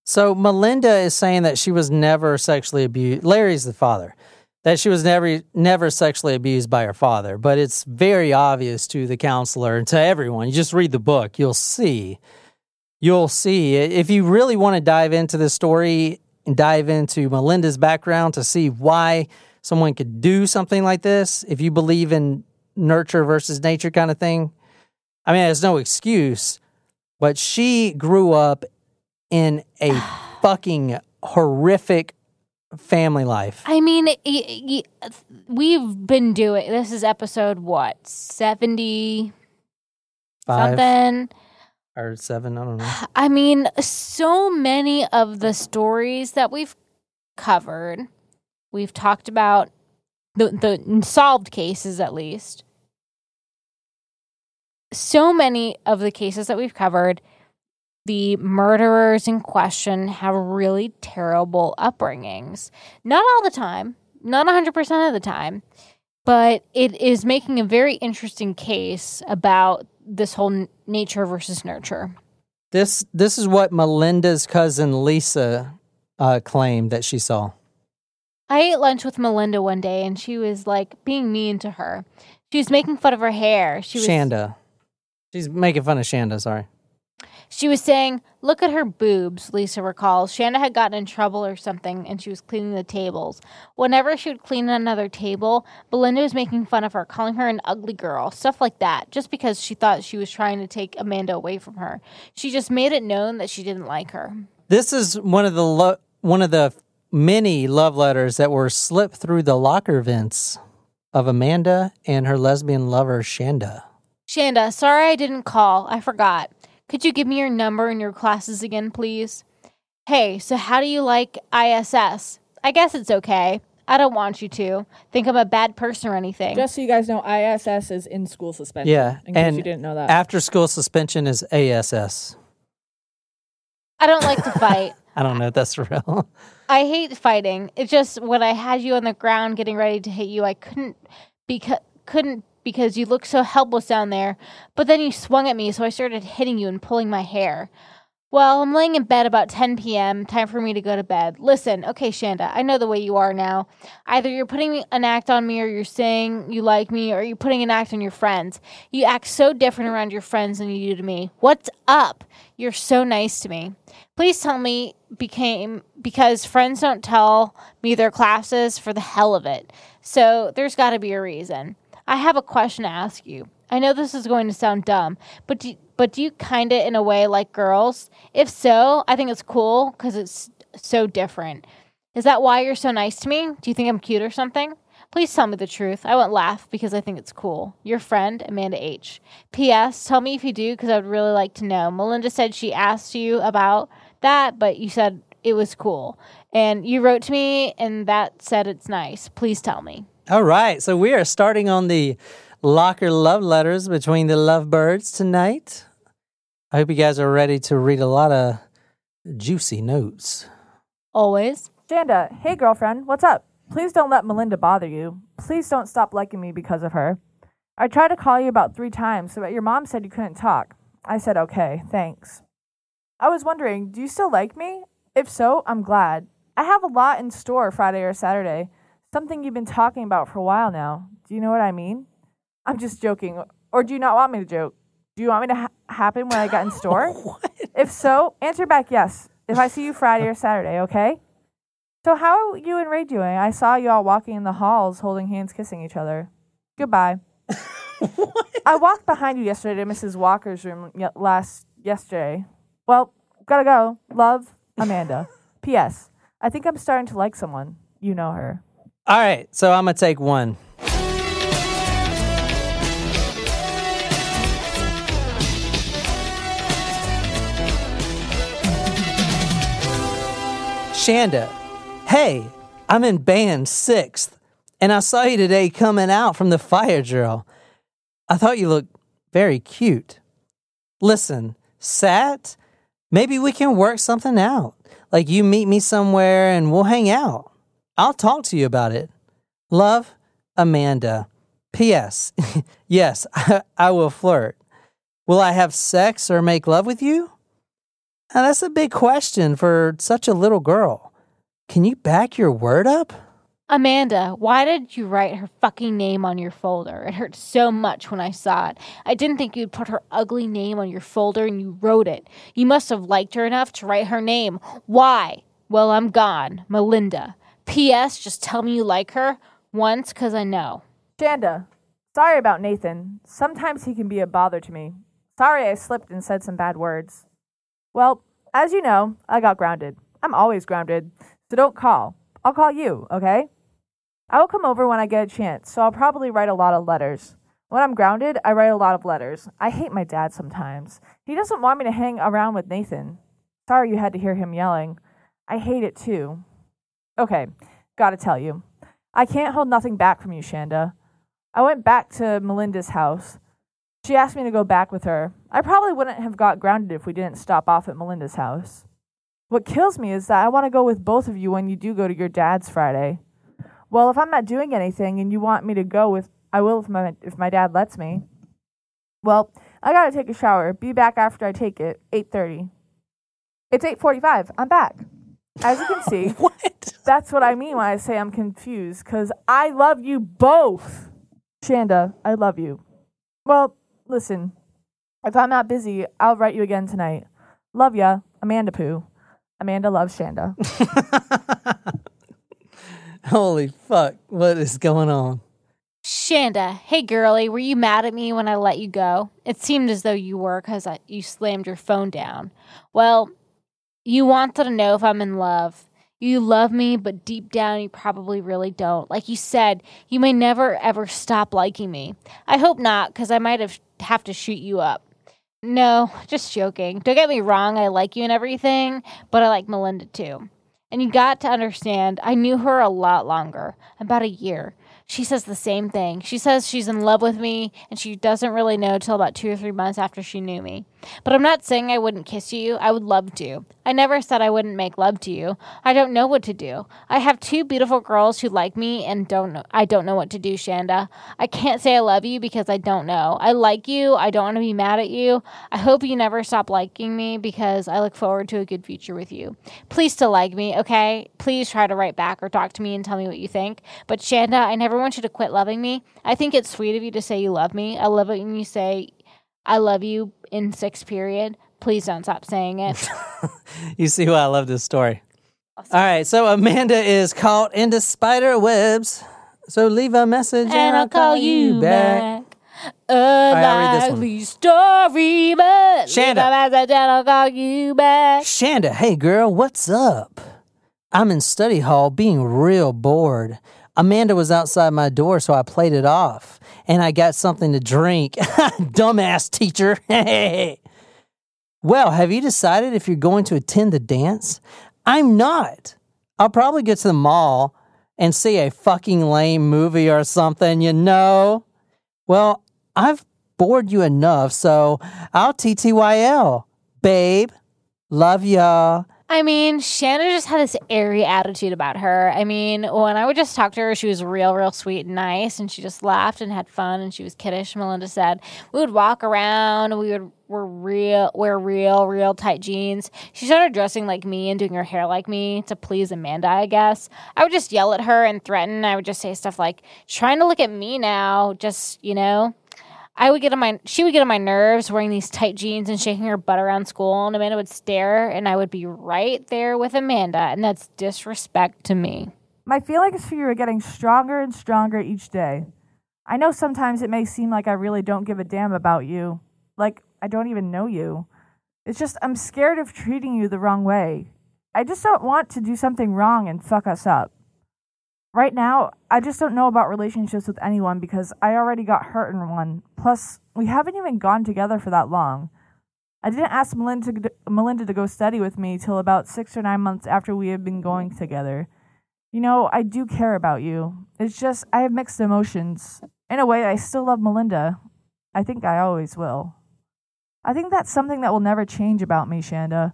A: So Melinda is saying that she was never sexually abused. Larry's the father. That she was never never sexually abused by her father, but it's very obvious to the counselor and to everyone. You just read the book, you'll see. You'll see if you really want to dive into this story and dive into Melinda's background to see why someone could do something like this. If you believe in nurture versus nature kind of thing, I mean, there's no excuse. But she grew up in a fucking horrific family life.
B: I mean, y- y- we've been doing this is episode what seventy
A: Five
B: something.
A: or seven, I don't know.
B: I mean, so many of the stories that we've covered, we've talked about the the solved cases at least. So many of the cases that we've covered, the murderers in question have really terrible upbringings. Not all the time, not 100% of the time, but it is making a very interesting case about this whole n- nature versus nurture.
A: This this is what Melinda's cousin Lisa uh, claimed that she saw.
B: I ate lunch with Melinda one day and she was like being mean to her. She was making fun of her hair. She was
A: Shanda. She's making fun of Shanda, sorry.
B: She was saying, "Look at her boobs." Lisa recalls Shanda had gotten in trouble or something, and she was cleaning the tables. Whenever she would clean another table, Belinda was making fun of her, calling her an ugly girl, stuff like that, just because she thought she was trying to take Amanda away from her. She just made it known that she didn't like her.
A: This is one of the lo- one of the many love letters that were slipped through the locker vents of Amanda and her lesbian lover, Shanda.
B: Shanda, sorry I didn't call. I forgot. Could you give me your number and your classes again, please? Hey, so how do you like ISS? I guess it's okay. I don't want you to think I'm a bad person or anything.
C: Just so you guys know, ISS is in school suspension.
A: Yeah.
C: In case
A: and
C: you didn't know that.
A: After school suspension is ASS.
B: I don't like to fight.
A: I don't know if that's real.
B: I hate fighting. It's just when I had you on the ground getting ready to hit you, I couldn't because couldn't because you looked so helpless down there. But then you swung at me, so I started hitting you and pulling my hair. Well, I'm laying in bed about 10 p.m. Time for me to go to bed. Listen, okay, Shanda, I know the way you are now. Either you're putting an act on me, or you're saying you like me, or you're putting an act on your friends. You act so different around your friends than you do to me. What's up? You're so nice to me. Please tell me became because friends don't tell me their classes for the hell of it. So there's got to be a reason. I have a question to ask you. I know this is going to sound dumb, but do, but do you kind of in a way like girls? If so, I think it's cool because it's so different. Is that why you're so nice to me? Do you think I'm cute or something? Please tell me the truth. I won't laugh because I think it's cool. Your friend, Amanda H. P.S. Tell me if you do because I would really like to know. Melinda said she asked you about that, but you said it was cool. And you wrote to me and that said it's nice. Please tell me.
A: All right. So we are starting on the locker love letters between the lovebirds tonight. I hope you guys are ready to read a lot of juicy notes.
B: Always.
C: Shanda, hey girlfriend, what's up? Please don't let Melinda bother you. Please don't stop liking me because of her. I tried to call you about three times, but your mom said you couldn't talk. I said, okay, thanks. I was wondering, do you still like me? If so, I'm glad. I have a lot in store Friday or Saturday. Something you've been talking about for a while now. Do you know what I mean? I'm just joking. Or do you not want me to joke? Do you want me to ha- happen when I get in store? if so, answer back yes. If I see you Friday or Saturday, okay? So how are you and Ray doing? I saw you all walking in the halls, holding hands, kissing each other. Goodbye. I walked behind you yesterday to Mrs. Walker's room y- last yesterday. Well, gotta go. Love, Amanda. P.S. I think I'm starting to like someone. You know her.
A: All right. So I'm to take one. Shanda, hey, I'm in band sixth, and I saw you today coming out from the fire drill. I thought you looked very cute. Listen, Sat, maybe we can work something out. Like you meet me somewhere and we'll hang out. I'll talk to you about it. Love, Amanda. P.S. yes, I, I will flirt. Will I have sex or make love with you? Now, that's a big question for such a little girl. Can you back your word up?
B: Amanda, why did you write her fucking name on your folder? It hurt so much when I saw it. I didn't think you'd put her ugly name on your folder and you wrote it. You must have liked her enough to write her name. Why? Well, I'm gone. Melinda. P.S. Just tell me you like her once, 'cause I know.
C: Shanda, sorry about Nathan. Sometimes he can be a bother to me. Sorry I slipped and said some bad words. Well, as you know, I got grounded. I'm always grounded, so don't call. I'll call you, okay? I will come over when I get a chance, so I'll probably write a lot of letters. When I'm grounded, I write a lot of letters. I hate my dad sometimes. He doesn't want me to hang around with Nathan. Sorry you had to hear him yelling. I hate it too. Okay, gotta tell you. I can't hold nothing back from you, Shanda. I went back to Melinda's house. She asked me to go back with her. I probably wouldn't have got grounded if we didn't stop off at Melinda's house. What kills me is that I want to go with both of you when you do go to your dad's Friday. Well, if I'm not doing anything and you want me to go with, I will if my if my dad lets me. Well, I gotta take a shower. Be back after I take it. Eight thirty. It's eight forty-five. I'm back. As you can see,
A: what?
C: That's what I mean when I say I'm confused. Cause I love you both, Shanda. I love you. Well, listen. If I'm not busy, I'll write you again tonight. Love ya, Amanda Pooh. Amanda loves Shanda.
A: Holy fuck. What is going on?
B: Shanda, hey girlie, were you mad at me when I let you go? It seemed as though you were because you slammed your phone down. Well, you wanted to know if I'm in love. You love me, but deep down, you probably really don't. Like you said, you may never ever stop liking me. I hope not, because I might have have to shoot you up. No, just joking. Don't get me wrong, I like you and everything, but I like Melinda too. And you got to understand, I knew her a lot longer, about a year. She says the same thing. She says she's in love with me, and she doesn't really know till about two or three months after she knew me. But I'm not saying I wouldn't kiss you. I would love to. I never said I wouldn't make love to you. I don't know what to do. I have two beautiful girls who like me and don't know I don't know what to do, Shanda. I can't say I love you because I don't know. I like you. I don't want to be mad at you. I hope you never stop liking me because I look forward to a good future with you. Please still like me, okay? Please try to write back or talk to me and tell me what you think. But Shanda, I never want you to quit loving me. I think it's sweet of you to say you love me. I love it when you say I love you in sixth period. Please don't stop saying it.
A: You see why I love this story. All right, so Amanda is caught into spider webs. So leave a message and, I'll call you back.
B: A
A: right, I'll read this one.
B: lively story, but
A: Shanda.
B: leave a message and I'll call you back.
A: Shanda, hey girl, what's up? I'm in study hall being real bored. Amanda was outside my door, so I played it off. And I got something to drink. Dumbass teacher. well, have you decided if you're going to attend the dance? I'm not. I'll probably get to the mall and see a fucking lame movie or something, you know? Well, I've bored you enough, so I'll TTYL. Babe, love ya.
B: I mean, Shanna just had this airy attitude about her. I mean, when I would just talk to her, she was real, real sweet and nice, and she just laughed and had fun, and she was kiddish. Melinda said we would walk around, we would wear real, wear real, real tight jeans. She started dressing like me and doing her hair like me to please Amanda, I guess. I would just yell at her and threaten. I would just say stuff like, "Trying to look at me now," just you know. I would get on my she would get on my nerves wearing these tight jeans and shaking her butt around school and Amanda would stare and I would be right there with Amanda and that's disrespect to me.
C: My feelings for you are getting stronger and stronger each day. I know sometimes it may seem like I really don't give a damn about you, like I don't even know you. It's just I'm scared of treating you the wrong way. I just don't want to do something wrong and fuck us up. Right now, I just don't know about relationships with anyone because I already got hurt in one. Plus, we haven't even gone together for that long. I didn't ask Melinda to, Melinda to go study with me till about six or nine months after we had been going together. You know, I do care about you. It's just I have mixed emotions. In a way, I still love Melinda. I think I always will. I think that's something that will never change about me, Shanda.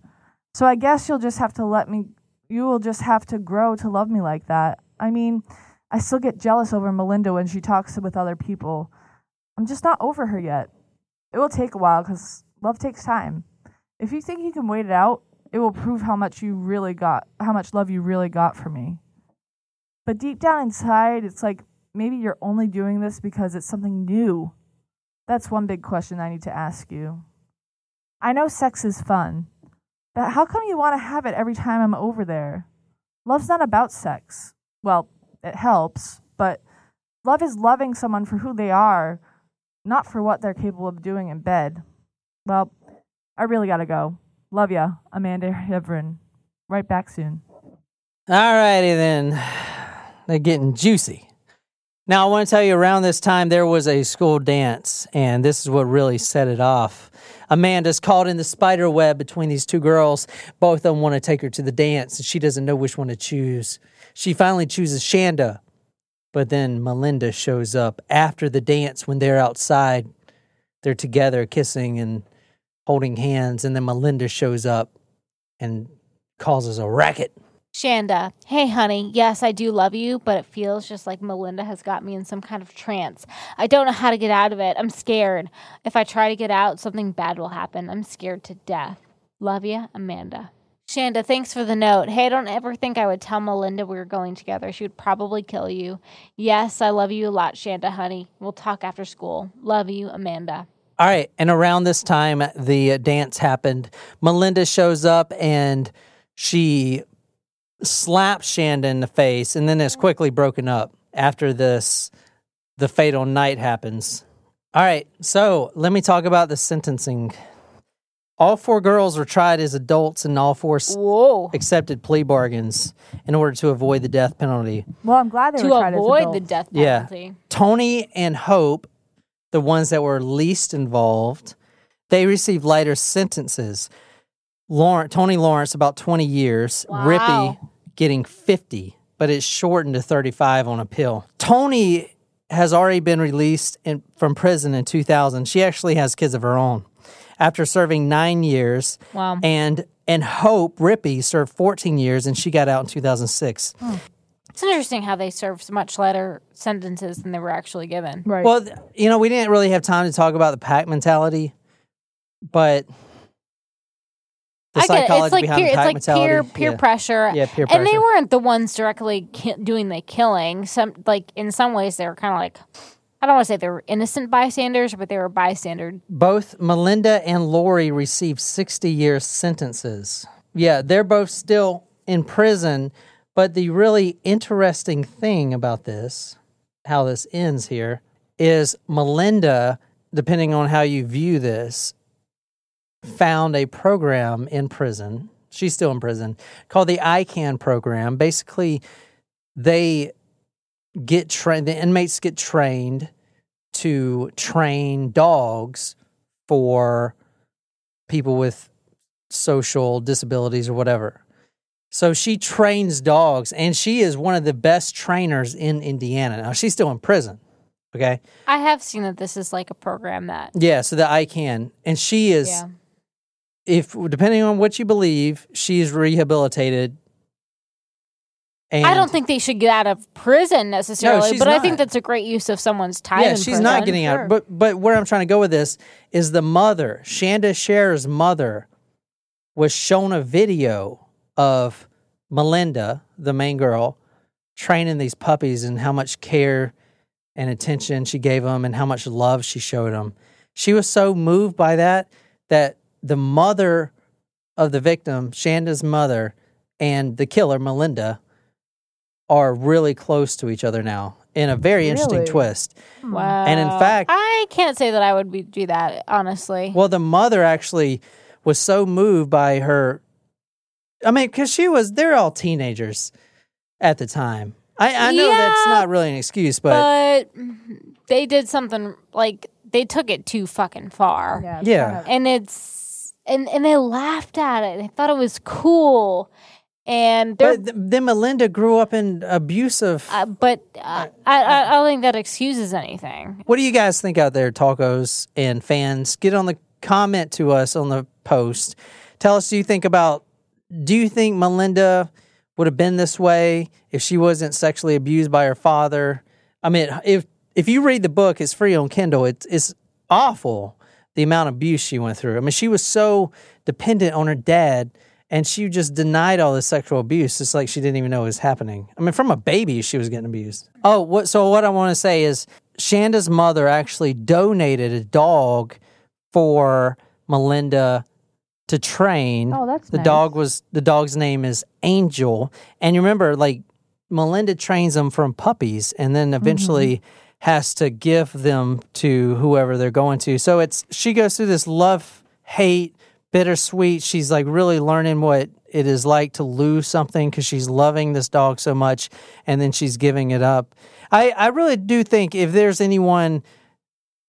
C: So I guess you'll just have to let me, you will just have to grow to love me like that. I mean, I still get jealous over Melinda when she talks with other people. I'm just not over her yet. It will take a while because love takes time. If you think you can wait it out, it will prove how much you really got, how much love you really got for me. But deep down inside, it's like maybe you're only doing this because it's something new. That's one big question I need to ask you. I know sex is fun, but how come you want to have it every time I'm over there? Love's not about sex. Well, it helps, but love is loving someone for who they are, not for what they're capable of doing in bed. Well, I really gotta go. Love ya, Amanda Heavrin. Right back soon.
A: All righty then. They're getting juicy. Now, I want to tell you around this time there was a school dance, and this is what really set it off. Amanda's caught in the spider web between these two girls. Both of them want to take her to the dance, and she doesn't know which one to choose. She finally chooses Shanda, but then Melinda shows up after the dance when they're outside. They're together, kissing and holding hands, and then Melinda shows up and causes a racket.
B: Shanda, hey honey, yes, I do love you, but it feels just like Melinda has got me in some kind of trance. I don't know how to get out of it. I'm scared. If I try to get out, something bad will happen. I'm scared to death. Love ya, Amanda. Shanda, thanks for the note. Hey, I don't ever think I would tell Melinda we were going together. She would probably kill you. Yes, I love you a lot, Shanda, honey. We'll talk after school. Love you, Amanda.
A: All right, and around this time, the dance happened. Melinda shows up and she slaps Shanda in the face, and then is quickly broken up. After this, the fatal night happens. All right, so let me talk about the sentencing. All four girls were tried as adults, and all four s-
B: Whoa.
A: accepted plea bargains in order to avoid the death penalty.
C: Well, I'm glad they
B: To
C: were tried as
B: avoid the
C: adults.
B: death
A: Yeah.
B: penalty.
A: Toni and Hope, the ones that were least involved, they received lighter sentences. Lawrence, Toni Lawrence, about 20 years.
B: Wow.
A: Rippey getting 50, but it's shortened to 35 on appeal. Toni has already been released in, from prison in 2000. She actually has kids of her own after serving nine years.
B: Wow.
A: And and Hope Rippey served 14 years, and she got out in 2006. Hmm.
B: It's interesting how they served much lighter sentences than they were actually given.
C: Right.
A: Well, th- you know, we didn't really have time to talk about the pack mentality, but the
B: I get it. It's like
A: behind
B: peer,
A: the
B: it's like
A: mentality.
B: peer peer
A: yeah.
B: pressure.
A: Yeah, peer pressure.
B: And they weren't the ones directly ki- doing the killing. Some like in some ways they were kind of like I don't want to say they were innocent bystanders, but they were bystander.
A: Both Melinda and Laurie received 60 year sentences. Yeah, they're both still in prison, but the really interesting thing about this, how this ends here, is Melinda, depending on how you view this, found a program in prison. She's still in prison called the ICAN program. Basically, they get trained, the inmates get trained to train dogs for people with social disabilities or whatever. So she trains dogs and she is one of the best trainers in Indiana. Now she's still in prison. Okay.
B: I have seen that this is like a program that
A: Yeah, so that I can. And she is
B: yeah.
A: if depending on what you believe, she's rehabilitated. And
B: I don't think they should get out of prison necessarily,
A: she's
B: but I think that's a great use of someone's time.
A: Yeah, she's
B: prison.
A: not getting out. But but where I'm trying to go with this is the mother, Shanda Scher's mother, was shown a video of Melinda, the main girl, training these puppies and how much care and attention she gave them and how much love she showed them. She was so moved by that that the mother of the victim, Shanda's mother, and the killer, Melinda, are really close to each other now in a very interesting
C: Really?
A: twist.
B: Wow.
A: And in fact-
B: I can't say that I would be, do that honestly.
A: Well, the mother actually was so moved by her. I mean, because she was, they're all teenagers at the time. I, I know that's
B: Yeah,
A: not really an excuse, but,
B: but they did something like they took it too fucking far.
C: yeah. it's
A: Yeah.
C: kind of-
B: and it's and and they laughed at it. They thought it was cool, and
A: but th- then Melinda grew up in abusive.
B: uh, but uh, I, I I don't think that excuses anything.
A: what do you guys think out there, tacos and fans? Get on the comment to us on the post. Tell us, do you think about, do you think Melinda would have been this way if she wasn't sexually abused by her father? I mean, if if you read the book, it's free on Kindle. It's it's awful the amount of abuse she went through. I mean, she was so dependent on her dad, and she just denied all this sexual abuse. It's like she didn't even know it was happening. I mean, from a baby, she was getting abused. Oh, what? So what I want to say is, Shanda's mother actually donated a dog for Melinda to train.
C: Oh, that's
A: the
C: nice.
A: dog was the dog's name is Angel, and you remember like Melinda trains them from puppies, and then mm-hmm. eventually has to give them to whoever they're going to. So it's she goes through this love hate bittersweet. She's like really learning what it is like to lose something because she's loving this dog so much, and then she's giving it up. I I really do think if there's anyone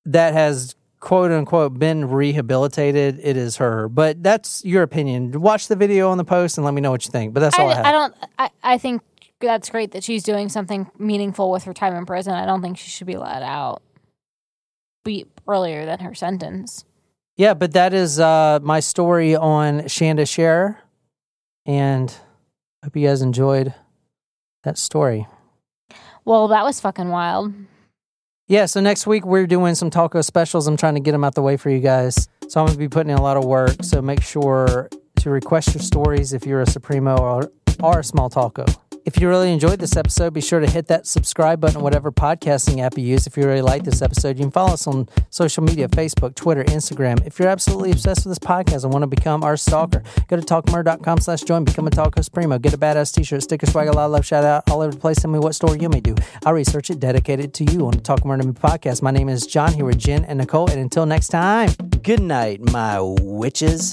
A: that has quote unquote been rehabilitated, it is her. But that's your opinion. Watch the video on the post and let me know what you think. But that's all I,
B: I,
A: have.
B: I don't. I, I think that's great that she's doing something meaningful with her time in prison. I don't think she should be let out be earlier than her sentence.
A: Yeah, but that is uh, my story on Shanda Share, and hope you guys enjoyed that story.
B: Well, that was fucking wild.
A: Yeah, so next week we're doing some taco specials. I'm trying to get them out the way for you guys. So I'm going to be putting in a lot of work. So make sure to request your stories if you're a Supremo or, or a small taco. If you really enjoyed this episode, be sure to hit that subscribe button on whatever podcasting app you use. If you really like this episode, you can follow us on social media Facebook, Twitter, Instagram. If you're absolutely obsessed with this podcast and want to become our stalker, go to talkmurder.com slash join, become a Talko Supremo, get a badass t-shirt, sticker swag, a lot of love, shout out all over the place. Tell me what story you may do. I'll research it, dedicated to you on the Talk Murder podcast. My name is John here with Jen and Nicole. And until next time, good night, my witches.